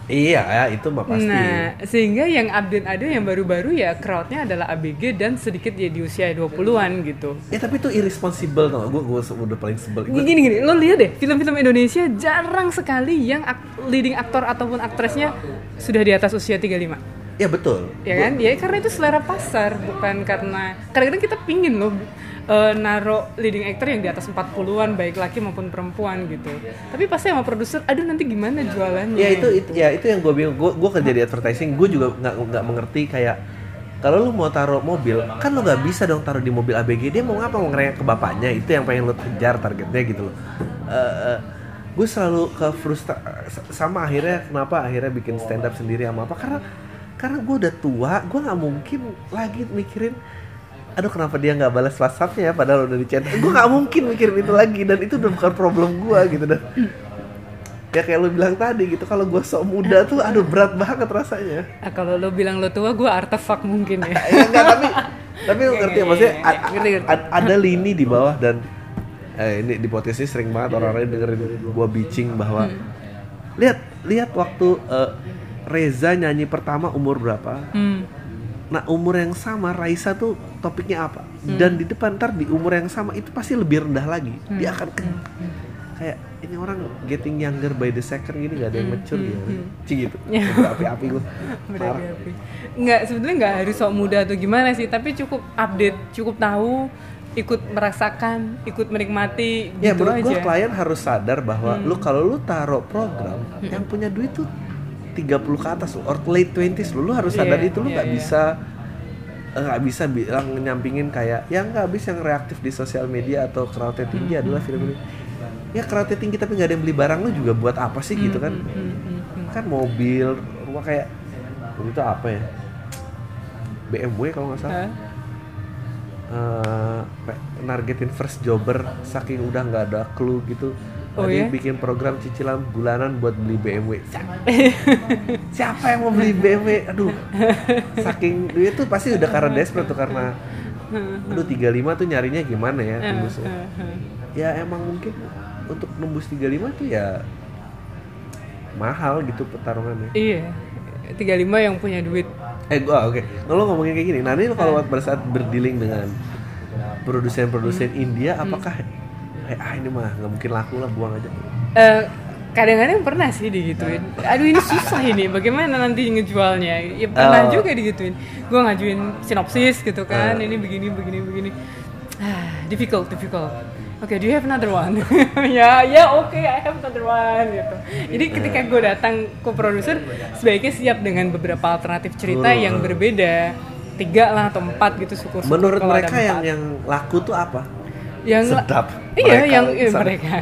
iya, ya, itu mah pasti. Nah, sehingga yang update ada yang baru-baru ya crowdnya adalah ABG dan sedikit ya di usia 20-an gitu. Ya tapi itu irresponsible tau gue gue udah paling sebel. Gua- Gini gini, lo lihat deh film-film Indonesia jarang sekali yang leading aktor ataupun aktrisnya sudah di atas usia 35. Ya betul. Ya kan? Ya karena itu selera pasar, bukan karena kadang-kadang kita pingin loh eh, naro leading actor yang di atas 40-an baik laki maupun perempuan gitu. Tapi pasti sama produser, aduh nanti gimana jualannya? Ya itu, itu ya itu yang gue bingung. Gue gue kerja di advertising, gue juga nggak nggak mengerti kayak kalau lu mau taruh mobil, kan lu nggak bisa dong taruh di mobil ABG. Dia mau ngapa? Mau ngerengek ke bapaknya. Itu yang pengen lu kejar targetnya gitu loh. gue selalu ke frustra sama akhirnya kenapa akhirnya bikin stand up sendiri sama apa karena karena gue udah tua gue nggak mungkin lagi mikirin aduh kenapa dia nggak balas whatsappnya ya padahal udah di chat gue nggak mungkin mikirin itu lagi dan itu udah bukan problem gue gitu dan ya kayak lu bilang tadi gitu kalau gue sok muda tuh aduh berat banget rasanya. Ah, kalau lo bilang lo tua, gue artefak mungkin ya. ya enggak tapi tapi lu ngerti ya maksudnya a- a- a- ada lini di bawah dan eh, ini di podcast ini sering banget orang-orang dengerin gua bitching bahwa lihat lihat waktu eh, Reza nyanyi pertama umur berapa? Hmm. Nah umur yang sama Raisa tuh topiknya apa? Dan di depan ntar di umur yang sama itu pasti lebih rendah lagi. Dia akan ke- kayak ini orang getting younger by the second gini gak ada yang mature ya Cing gitu. Api-api gue Berapi-api. Nggak, sebetulnya nggak harus sok muda atau gimana sih, tapi cukup update, cukup tahu, ikut merasakan, ikut menikmati, Ya gitu menurut aja. gue klien harus sadar bahwa lu kalau lu taruh program yang punya duit tuh 30 ke atas lu, or late 20s lu, lu harus sadar Iya, itu lu iya, nggak iya. bisa eh, nggak bisa bilang nyampingin kayak yang nggak habis yang reaktif di sosial media atau crowdnya tinggi adalah film ini. Ya crowdnya tinggi tapi nggak ada yang beli barang lu juga buat apa sih gitu kan? Hmm, hmm, hmm. kan mobil rumah kayak itu apa ya? BMW kalau nggak salah. Eh, pe- nargetin first jobber saking udah nggak ada clue gitu Oh, Tadi ya? bikin program cicilan bulanan buat beli BMW. Siapa, siapa yang mau beli BMW? Aduh, saking dia tuh pasti udah karena desperate tuh karena aduh 35 tuh nyarinya gimana ya tembusnya. Ya emang mungkin untuk nembus 35 tuh ya mahal gitu pertarungannya. Iya. 35 yang punya duit. Eh gua oke. Kalau ngomongin kayak gini, nanti lu kalau pada saat berdealing dengan produsen-produsen India, apakah eh, ah ini mah nggak mungkin laku lah buang aja. Eh, kadang-kadang pernah sih digituin. Aduh ini susah ini, bagaimana nanti ngejualnya? Ya pernah Oh. juga digituin. Gue ngajuin sinopsis gitu kan, Eh. ini begini begini begini. Ah, difficult, difficult. Oke, do you have another one? ya, ya oke, I have another one gitu. Jadi ketika gue datang ke produser, sebaiknya siap dengan beberapa alternatif cerita Hmm. yang berbeda. Tiga lah atau empat gitu syukur Menurut mereka yang yang laku tuh apa? Yang Sedap. iya Mereka yang iya, mereka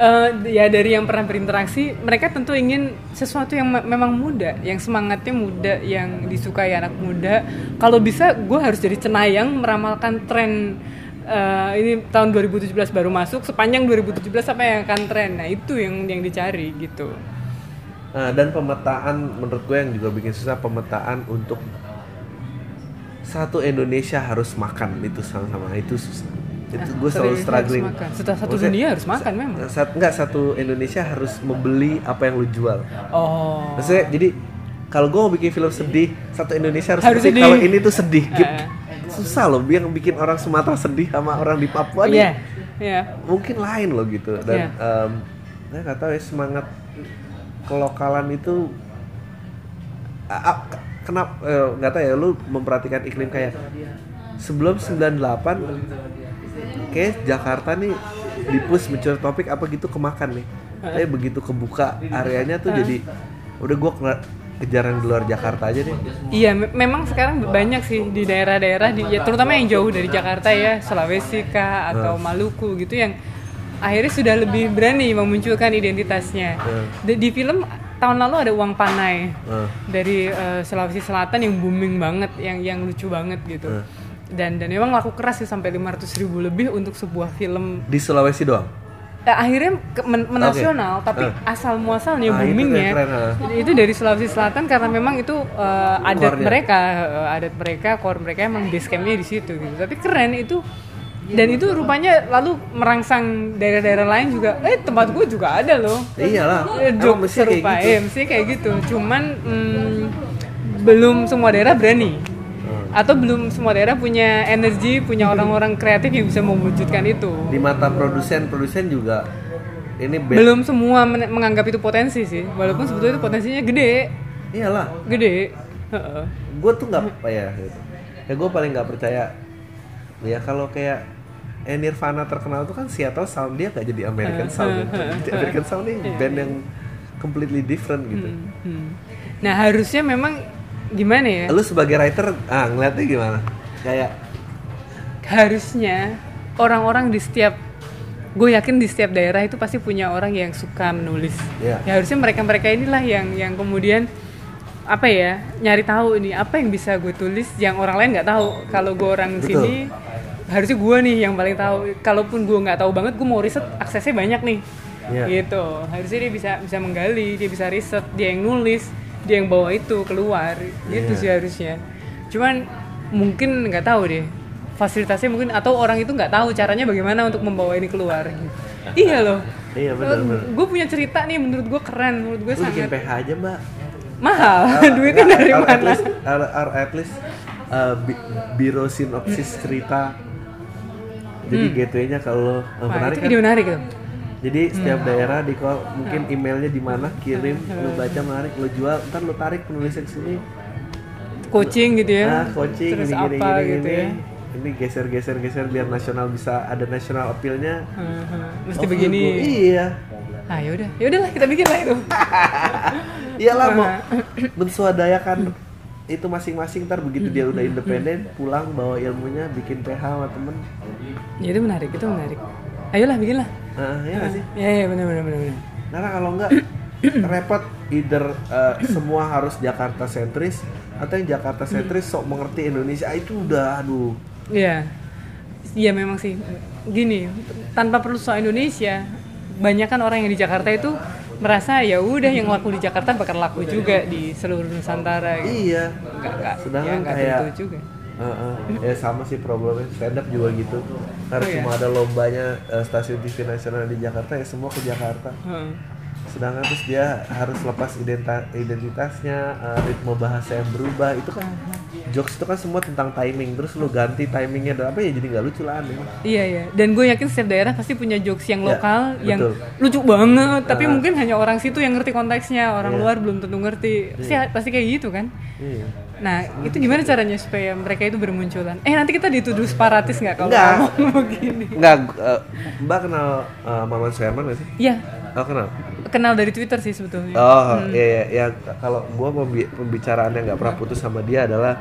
Eh, ya dari yang pernah berinteraksi mereka tentu ingin sesuatu yang me- memang muda yang semangatnya muda yang disukai anak muda kalau bisa gue harus jadi cenayang meramalkan tren eh, ini tahun 2017 baru masuk sepanjang 2017 apa yang akan tren nah itu yang yang dicari gitu Nah, dan pemetaan menurut gue yang juga bikin susah pemetaan untuk satu Indonesia harus makan itu sama-sama itu susah. Itu gue satu selalu struggling. Setelah satu Maksudnya, dunia harus makan memang. Sat, enggak satu Indonesia harus membeli apa yang lu jual. oh Maksudnya jadi kalau gue mau bikin film sedih, satu Indonesia harus, Harus sedih. Kalau ini tuh sedih, Gip. Eh. susah loh. Yang bikin orang Sumatera sedih sama orang di Papua nih, iya iya mungkin lain loh gitu. Dan Iya. em, saya nggak tahu ya semangat kelokalan itu a- kenapa eh, nggak tahu ya lu memperhatikan iklim kayak sebelum 98 kayak Jakarta nih dipus mencuri topik apa gitu kemakan nih tapi begitu kebuka areanya tuh jadi udah gua kelar- kejaran di luar Jakarta aja deh Iya, me- memang sekarang banyak sih di daerah-daerah, di, ya, terutama yang jauh dari Jakarta ya, Sulawesi kah atau Maluku gitu yang akhirnya sudah lebih berani memunculkan identitasnya. Hmm. Di, di film tahun lalu ada uang panai Hmm. dari eh, Sulawesi Selatan yang booming banget, yang yang lucu banget gitu. Hmm. Dan dan memang laku keras sih sampai 500 ribu lebih untuk sebuah film. di Sulawesi doang Eh, akhirnya ke, men- menasional, tapi Eh. asal muasalnya Ah, itu boomingnya yang keren, ah. itu dari Sulawesi Selatan karena memang itu eh, adat Core-nya. mereka eh, adat mereka core mereka emang base campnya di situ gitu tapi keren itu dan itu rupanya lalu merangsang daerah-daerah lain juga eh tempat gue juga ada loh iyalah Eh, emang joke mesti kayak serupa gitu. eh, kayak gitu cuman mm, belum semua daerah berani. Atau belum semua daerah punya energi punya orang-orang kreatif yang bisa mewujudkan itu. Di mata produsen produsen juga ini band belum semua men- menganggap itu potensi sih. Walaupun sebetulnya itu potensinya gede. Iyalah. Gede. Gue tuh nggak apa ya gitu. ya gue paling nggak percaya. Ya kalau kayak eh, Nirvana terkenal tuh kan Seattle Sound dia nggak jadi American Sound. Jadi American Sound ini band yang completely different gitu. Hmm. nah harusnya memang gimana ya? Lu sebagai writer ah ngeliatnya gimana? Kayak harusnya orang-orang di setiap gue yakin di setiap daerah itu pasti punya orang yang suka menulis. Iya. ya harusnya mereka-mereka inilah yang yang kemudian apa ya nyari tahu ini apa yang bisa gue tulis yang orang lain nggak tahu. Kalau gue orang Betul. sini harusnya gue nih yang paling tahu. Kalaupun gue nggak tahu banget gue mau riset aksesnya banyak nih. Iya. gitu. Harusnya dia bisa bisa menggali dia bisa riset dia yang nulis dia yang bawa itu keluar. Gitu Iya. sih harusnya. Cuman mungkin nggak tahu deh. Fasilitasnya mungkin atau orang itu nggak tahu caranya bagaimana untuk membawa ini keluar. Gitu. iya loh. Iya, benar, benar. gue punya cerita nih menurut gue keren menurut gue bikin sangat PH aja mbak. Mahal. Ah, duitnya dari or at mana? least, or, or at least uh, bi- biro sinopsis cerita. Jadi gateway-nya kalau uh, menarik itu kan? ide menarik tuh Jadi setiap daerah di call mungkin emailnya di mana kirim, lu baca menarik, lu jual, ntar lu tarik penulisnya ke sini. coaching gitu ya? Ah, coaching terus gini, gini, apa gini, gitu gini. ya? Ini geser geser geser biar nasional bisa ada national appeal-nya. Hmm, hmm. mesti Oh, begini. Iya. ah yaudah yaudahlah kita bikin lah itu. Iyalah mau mensuadayakan itu masing-masing ntar begitu dia udah independen pulang bawa ilmunya bikin PH sama temen. Ya itu menarik itu menarik ayolah bikin lah nah ya nggak sih? Ya ya benar benar benar karena kalau enggak repot either uh, semua harus Jakarta sentris atau yang Jakarta sentris sok mengerti Indonesia Ah, itu udah aduh. Iya, iya memang sih. Gini, tanpa perlu soal Indonesia, banyak kan orang yang di Jakarta itu merasa ya udah yang laku di Jakarta bakal laku juga di seluruh Nusantara. Gitu. iya. Nggak, nggak, Sedangkan ya nggak kayak- tentu juga. Heeh. ya sama sih problemnya stand up juga gitu karena Oh, iya? cuma ada lombanya eh, stasiun TV nasional di Jakarta ya semua ke Jakarta Heeh. sedangkan terus dia harus lepas identa- identitasnya eh, ritme bahasa yang berubah itu kan jokes itu kan semua tentang timing terus lu ganti timingnya dan apa ya jadi nggak lucu lah aneh Iya iya, dan gue yakin setiap daerah pasti punya jokes yang Ya, lokal yang betul. lucu banget, tapi mungkin hanya orang situ yang ngerti konteksnya, orang Iya. luar belum tentu ngerti. Pasti, pasti kayak gitu kan. iya Nah, itu gimana caranya supaya mereka itu bermunculan? Eh, nanti kita dituduh separatis nggak kalau Nggak. ngomong begini? nggak eh, mbak kenal eh, Maman Suherman nggak sih Iya, oh kenal kenal dari Twitter sih sebetulnya. Oh iya, iya, ya kalau gua pembi- pembicaraan yang nggak pernah putus sama dia adalah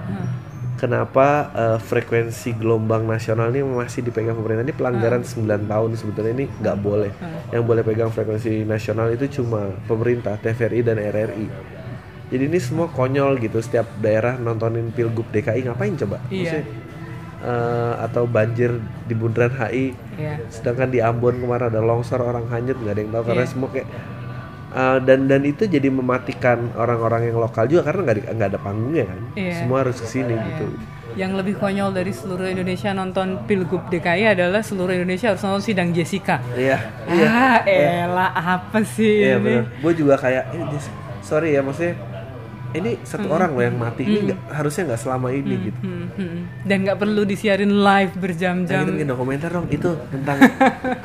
kenapa eh, frekuensi gelombang nasional ini masih dipegang pemerintah ini pelanggaran 9 tahun sebetulnya ini nggak boleh. Yang boleh pegang frekuensi nasional itu cuma pemerintah, TVRI dan RRI. Jadi ini semua konyol gitu setiap daerah nontonin pilgub DKI ngapain coba? Iya. Maksudnya, eh, atau banjir di bundaran HI Iya. sedangkan di Ambon kemarin ada longsor orang hanyut nggak ada yang tahu karena Iya. semua kayak uh, dan dan itu jadi mematikan orang-orang yang lokal juga karena nggak nggak ada panggungnya kan Iya. semua harus ke sini gitu Yang lebih konyol dari seluruh Indonesia nonton Pilgub DKI adalah seluruh Indonesia harus nonton sidang Jessica. iya Ah, elah apa sih iya ini? benar gue juga kayak eh, sorry ya maksudnya ini satu orang loh yang mati ini nggak- harusnya nggak selama ini gitu Hmm, hmm. Dan nggak perlu disiarin live Nah, berjam-jam. kita bikin dokumenter dong itu tentang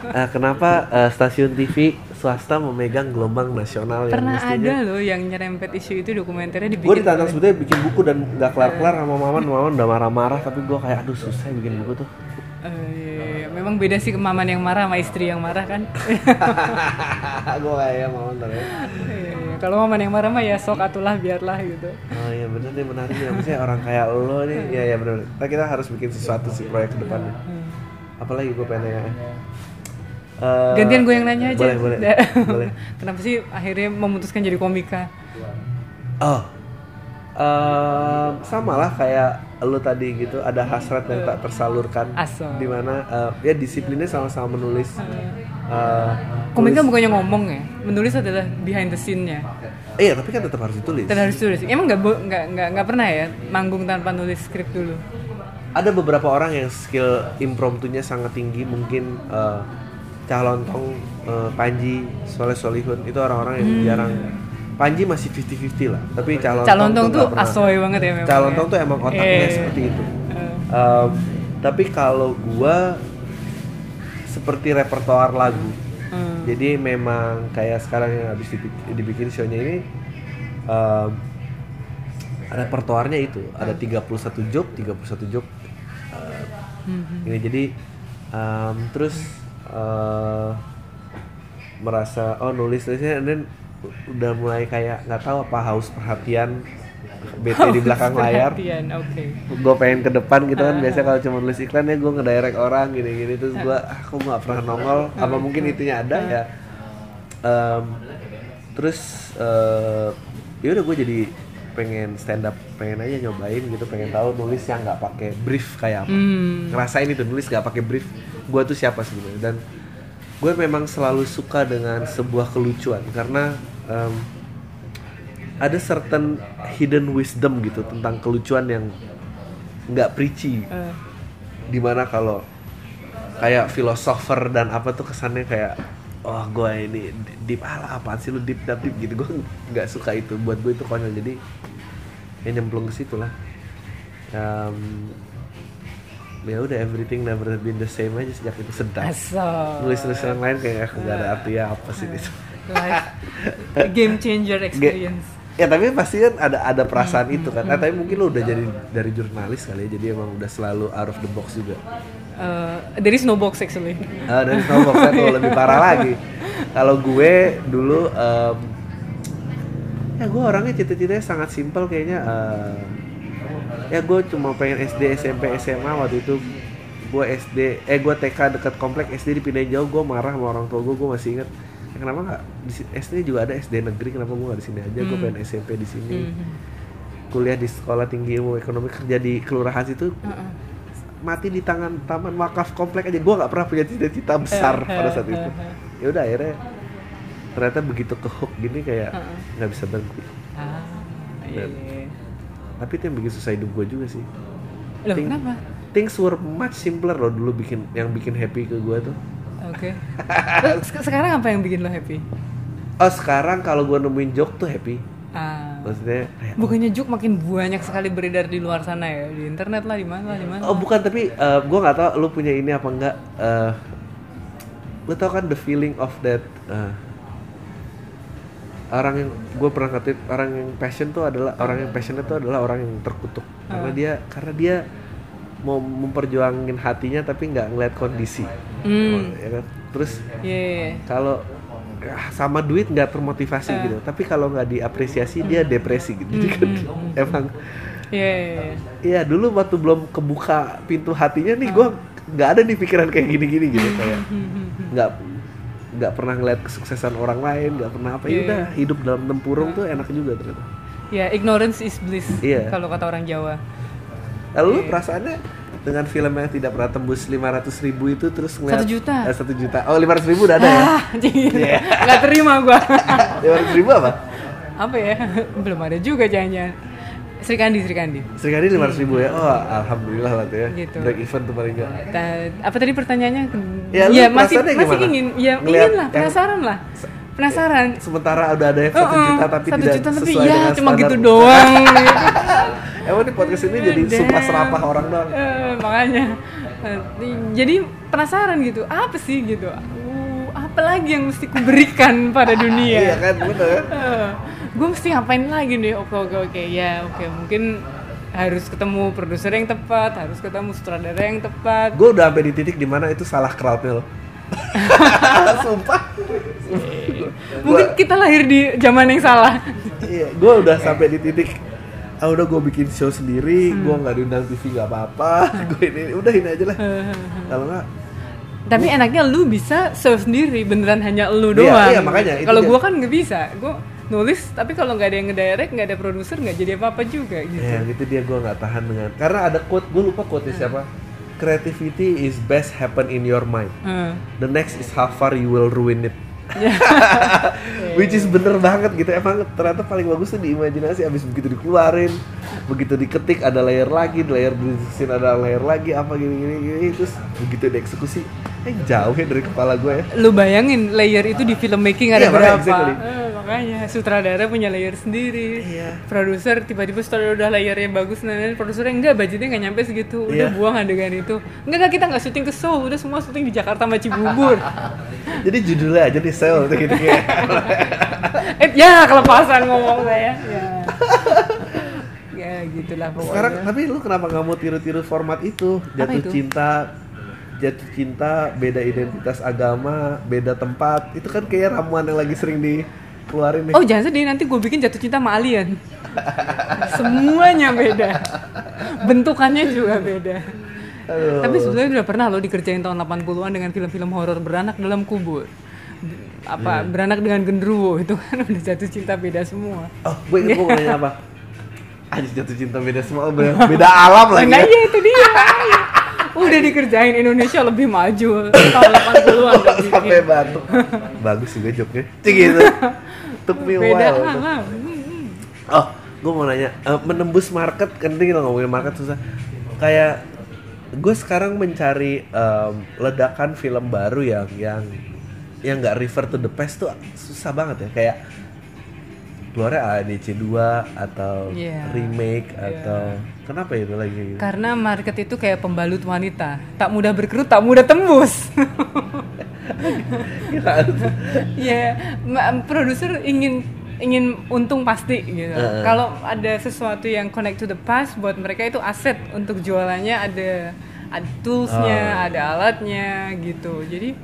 uh, kenapa uh, stasiun TV swasta memegang gelombang nasional yang Pernah mestinya ada loh yang nyerempet isu itu dokumenternya gue dibikin. ditantang oleh- sebetulnya bikin buku dan nggak kelar-kelar sama Maman Maman udah marah-marah tapi gue kayak aduh susah bikin buku tuh Eh, iya, iya. memang beda sih kemaman yang marah sama istri yang marah kan. gue kayak Maman ntar ya Iya, iya. Kalau maman yang marah mah ya sok atulah biarlah gitu. oh iya bener nih menarik nih maksudnya orang kayak lo nih ya ya bener kita, kita harus bikin sesuatu sih proyek ke depannya apalagi gue pengen nanya Eh, Gantian gue yang nanya aja. boleh boleh boleh Kenapa sih akhirnya memutuskan jadi komika? oh eh, sama lah kayak lo tadi gitu ada hasrat yang tak tersalurkan Aso. di mana eh, ya disiplinnya sama-sama menulis Eh, Komika bukannya ngomong ya, menulis adalah behind the scene-nya. iya tapi kan tetap harus ditulis Dan harus tulis. Emang nggak nggak nggak nggak pernah ya manggung tanpa nulis skrip dulu. ada beberapa orang yang skill impromptunya sangat tinggi mungkin eh, Calontong, eh, Panji, Soleh Solihun itu orang-orang yang jarang Panji masih 50-50 lah tapi Calontong, Calontong tuh nggak pernah. asoy banget ya memang. Calontong ya. tuh emang otaknya Eh. seperti itu Eh, Em, tapi kalau gua seperti repertoar lagu hmm. jadi memang kayak sekarang yang habis dibikin, dibikin show-nya ini em, repertoarnya itu ada 31 joke 31 joke eh, Hmm. ini jadi em, terus eh, merasa oh nulis nulisnya then udah mulai kayak nggak tahu apa haus perhatian bete di belakang layar. oke. gue pengen ke depan gitu kan biasanya kalau cuma nulis iklan ya gue ngedirect orang gini-gini terus gue ah. Kok nggak pernah nongol? Apa mungkin itunya ada ya? Em, terus eh ya udah gue jadi pengen stand up pengen aja nyobain gitu pengen tahu nulis yang nggak pakai brief kayak apa. Hmm. ngerasain itu nulis nggak pakai brief gue tuh siapa sebenarnya? Dan gue memang selalu suka dengan sebuah kelucuan karena em, ada certain hidden wisdom gitu tentang kelucuan yang nggak preachy. Eh, di mana kalau kayak filosofer dan apa tuh kesannya kayak oh gue ini deep ala apaan sih lu deep deep, deep? Gitu. Gue nggak suka itu. Buat gue itu konyol. Jadi ya nyemplung ke situ lah. Em, ya udah everything never been the same aja sejak itu sedap Asal. nulis nulis yang lain kayak nggak ada artinya apa sih itu Life game changer experience. ya tapi pasti kan ada ada perasaan itu kan nah, tapi mungkin lu udah jadi dari jurnalis kali ya jadi emang udah selalu out of the box juga Uh, there is no box actually. Ah, dari snowbox kan tuh lebih parah lagi. Kalau gue dulu em, ya gue orangnya cita-citanya sangat simpel kayaknya em, ya gue cuma pengen SD SMP SMA waktu itu. Gue SD eh gue TK dekat komplek SD dipindahin jauh. Gue marah sama orang tua gue gue masih inget ya, kenapa nggak? Di SD juga ada SD negeri kenapa gue nggak di sini aja? Gue pengen SMP di sini. Mhm. kuliah di sekolah tinggi ilmu ekonomi kerja di kelurahan situ. Mati di tangan taman wakaf komplek aja. Gue nggak pernah punya cita-cita besar pada saat itu. ya udah akhirnya ternyata begitu ke hook gini kayak nggak bisa berhenti. Ah iya. Tapi itu yang bikin susah hidup gue juga sih. Loh Ting- kenapa? things were much simpler loh dulu bikin yang bikin happy ke gue tuh. Oke. Se- sekarang apa yang bikin lo happy? Oh sekarang kalau gue nemuin joke tuh happy. Ah. Maksudnya kayak, bukannya juk makin banyak sekali beredar di luar sana ya? Di internet lah di mana lah di mana? Oh bukan tapi eh, gue nggak tahu lu punya ini apa enggak eh lu tau kan the feeling of that eh, orang yang gue pernah ngerti orang yang passion tuh adalah orang yang passion itu adalah orang yang terkutuk. Karena dia karena dia mau memperjuangin hatinya tapi nggak ngeliat kondisi. Hmm. ya kan? Terus Iya, iya, iya. kalau ah, sama duit nggak termotivasi Eh. gitu. Tapi kalau nggak diapresiasi dia depresi gitu. Jadi kan Hmm, emang Iya, iya, iya. Iya dulu waktu belum kebuka pintu hatinya nih gue nggak ada nih pikiran kayak gini-gini gitu kayak nggak nggak pernah ngeliat kesuksesan orang lain nggak pernah apa ya Iya, udah hidup dalam tempurung tuh enak juga ternyata. Ya, ignorance is bliss. Iya. Kalau kata orang Jawa. Lalu lu perasaannya dengan film yang tidak pernah tembus 500 ribu itu terus ngeliat Satu juta. Eh, satu juta oh 500 ribu udah ada ya Ah, anjing. Iya. Nggak terima gua. 500 ribu apa apa ya? Belum ada juga jangan-jangan. Sri Kandi, Sri Kandi. Serikali 500 ribu ya oh alhamdulillah lah tuh ya Gitu. break even tuh paling nggak Ta- apa tadi pertanyaannya? Ya, Iya, masih masih gimana? ingin. Ya, ingin lah, penasaran lah. Penasaran. sementara udah ada yang satu juta tapi satu tidak juta tapi sesuai ya dengan cuma standar. gitu doang gitu. Emang nih podcast ini jadi sumpah serapah orang doang. Eh, makanya Eh, jadi penasaran gitu apa sih gitu uh, apa lagi yang mesti kuberikan pada dunia Iya kan, bener. Gue mesti ngapain lagi nih? Oke oke oke. Ya oke. Mungkin harus ketemu produser yang tepat harus ketemu sutradara yang tepat. Gue udah sampai di titik di mana itu salah crowdnya loh. Sumpah. mungkin kita lahir di zaman yang salah. Iya, gue udah sampai di titik ah udah gue bikin show sendiri, gue nggak diundang TV nggak apa-apa, gue ini udah ini aja lah. Kalau nggak, tapi enaknya lu bisa serve sendiri beneran hanya lu Iya, doang. iya, makanya, itu kalau gua kan nggak bisa. Gua nulis tapi kalau nggak ada yang ngedirect nggak ada produser nggak jadi apa apa juga gitu ya gitu dia gue nggak tahan dengan. Karena ada quote, gue lupa quote siapa. Creativity is best happen in your mind. Eh. The next is how far you will ruin it. Which is bener banget gitu emang ternyata paling bagus tuh di imajinasi abis begitu dikeluarin begitu diketik ada layer lagi di layer di sini ada layer lagi apa gini gini gini terus begitu dieksekusi eh jauh ya dari kepala gue ya lu bayangin layer itu di filmmaking ada Iya, makanya, berapa exactly. Makanya sutradara punya layer sendiri. Iya. produser tiba-tiba sutradara udah layernya bagus nah nah, produsernya enggak budgetnya nggak nyampe segitu. Udah Iya. buang adegan itu. Enggak enggak kita nggak syuting ke Seoul. Udah semua syuting di Jakarta sama Cibubur. Jadi judulnya aja nih sel gitu gitu eh ya kelepasan ngomong saya. Ya. Ya gitulah pokoknya. Sekarang tapi lu kenapa nggak mau tiru-tiru format itu? Jatuh itu? cinta jatuh cinta beda identitas agama beda tempat. Itu kan kayak ramuan yang lagi sering dikeluarin nih Oh jangan sedih nanti gue bikin jatuh cinta sama alien Semuanya beda Bentukannya juga beda Aduh. Tapi sebenarnya udah pernah lo dikerjain tahun 80-an dengan film-film horor beranak dalam kubur apa Iya. beranak dengan genderuwo itu kan udah jatuh cinta beda semua Oh, gue inget gue mau nanya apa? Anjir jatuh cinta beda semua, beda, beda alam lagi nah ya. iya itu dia udah dikerjain Indonesia lebih maju tahun 80-an udah bikin. Sampai batuk. Bagus juga joknya. Cik gitu. Took me beda while. Oh, gue mau nanya, eh, menembus market, kan kita ngomongin market susah. Kayak gue sekarang mencari em, ledakan film baru yang yang yang nggak refer to the past tuh susah banget ya. Kayak keluarnya ADC 2 atau Iya. remake atau kenapa itu lagi? Karena market itu kayak pembalut wanita, tak mudah berkerut, tak mudah tembus. Iya, ma- produser ingin ingin untung pasti gitu. Heeh. Kalau ada sesuatu yang connect to the past, buat mereka itu aset untuk jualannya ada ada toolsnya, ada alatnya gitu. Jadi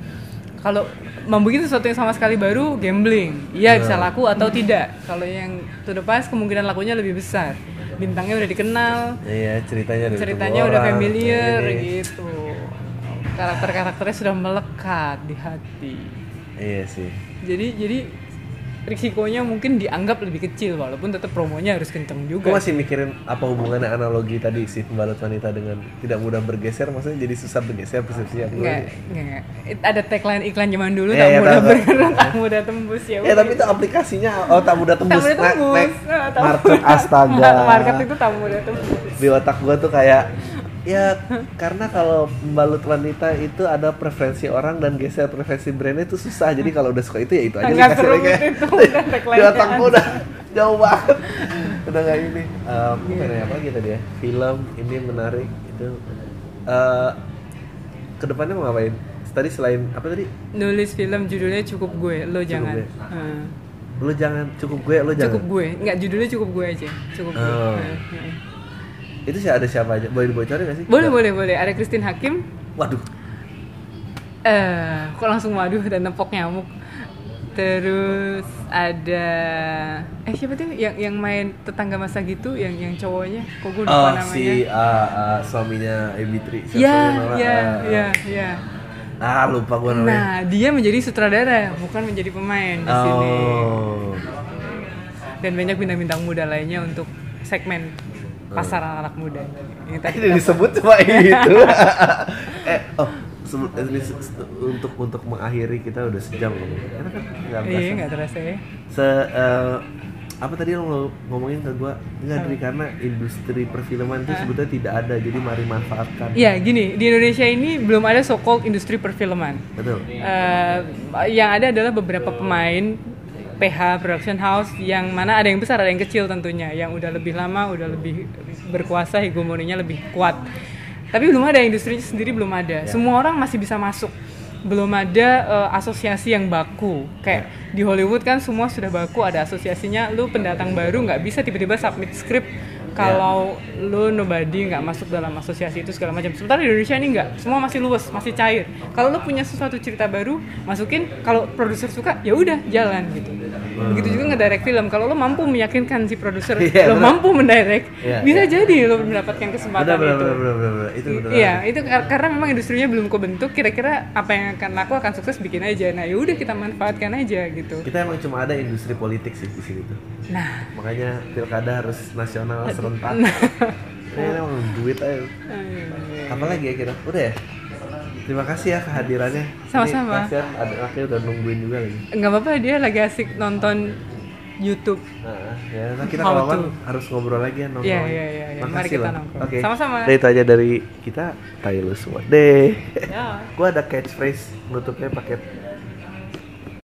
kalau membuat sesuatu yang sama sekali baru, gambling, iya bisa laku atau tidak. Kalau yang to the past kemungkinan lakunya lebih besar. Bintangnya udah dikenal, Iya ceritanya dari ceritanya udah orang, familiar ini. gitu karakter-karakternya sudah melekat di hati Iya sih. jadi jadi risikonya mungkin dianggap lebih kecil walaupun tetap promonya harus kenceng Gue juga. masih mikirin apa hubungannya analogi tadi si pembalut wanita dengan tidak mudah bergeser, maksudnya jadi susah bergeser persepsi aku. Enggak, Ada tagline iklan zaman dulu Iya, tak iya, mudah tahu. bergerak, tak mudah tembus ya. Udah. tapi itu aplikasinya oh tak mudah tembus. Tak mudah tembus. tak Market astaga. Market itu tak mudah tembus. Di otak gua tuh kayak ya karena kalau pembalut wanita itu ada preferensi orang dan geser preferensi brandnya itu susah jadi kalau udah suka itu ya itu aja Nggak serumit lagi. itu, udah gua udah jauh banget udah nggak ini um, Iya. apa apa gitu dia film ini menarik itu Eh ke depannya mau ngapain tadi selain apa tadi Nulis film judulnya cukup gue, lo jangan. gue. Lu jangan cukup gue lu jangan Cukup gue, enggak judulnya cukup gue aja. Cukup gue. Oh. Itu sih ada siapa aja boleh dibocorin nggak sih Boleh, boleh, boleh. Ada Christine Hakim. waduh Eh, kok langsung waduh dan nepok nyamuk. Terus ada eh siapa tuh yang yang main tetangga masa gitu yang yang cowoknya kok gue lupa oh namanya. si ah, ah, suaminya Ebitri Ya, ya, ya, ya. ah lupa gua namanya Nah, dia menjadi sutradara, bukan menjadi pemain di sini. oh Dan banyak bintang-bintang muda lainnya untuk segmen pasar anak-anak muda. Yang tadi ini disebut cuma itu. Eh oh ini se- untuk untuk mengakhiri kita udah sejam loh. Karena kan? Nggak berasa. Iya, nggak terasa ya. se eh, apa tadi lo ngo- ngomongin ke gua? Nggak dari karena industri perfilman itu sebetulnya tidak ada jadi mari manfaatkan. Iya, gini, di Indonesia ini belum ada so-called industri perfilman. betul. Eh, yang ada adalah beberapa pemain PH production house yang mana ada yang besar ada yang kecil tentunya. Yang udah lebih lama udah lebih berkuasa hegemoninya lebih kuat. Tapi belum ada industrinya sendiri belum ada. Semua orang masih bisa masuk. Belum ada eh, asosiasi yang baku. Kayak di Hollywood kan semua sudah baku ada asosiasinya lu pendatang baru nggak bisa tiba-tiba submit script kalau lu nobody nggak masuk dalam asosiasi itu segala macam. Sementara di Indonesia ini nggak, semua masih luwes, masih cair. Kalau lu punya sesuatu cerita baru, masukin. Kalau produser suka, ya udah jalan gitu. Begitu juga ngedirect film. Kalau lu mampu meyakinkan si produser, Iya, lu mampu mendirect, Iya, bisa iya. jadi lu mendapatkan kesempatan benar itu. benar benar benar, benar. itu Iya, itu kar- karena memang industrinya belum kebentuk. Kira-kira apa yang akan laku akan sukses bikin aja. Nah, yaudah kita manfaatkan aja gitu. kita emang cuma ada industri politik sih di sini tuh Nah, makanya pilkada harus nasional serentak ini emang duit aja apa lagi ya kita udah ya terima kasih ya kehadirannya Sama-sama. Kasihan ada akhirnya udah nungguin juga lagi nggak apa-apa dia lagi asik nonton YouTube. nah, ya nah kita kalau to. harus ngobrol lagi ya nongkrong Iya, iya, iya, iya. Mari kita nongkrong. oke Sama-sama. Udah itu aja dari kita tayo lu semua Ya. gua ada catchphrase nutupnya pakai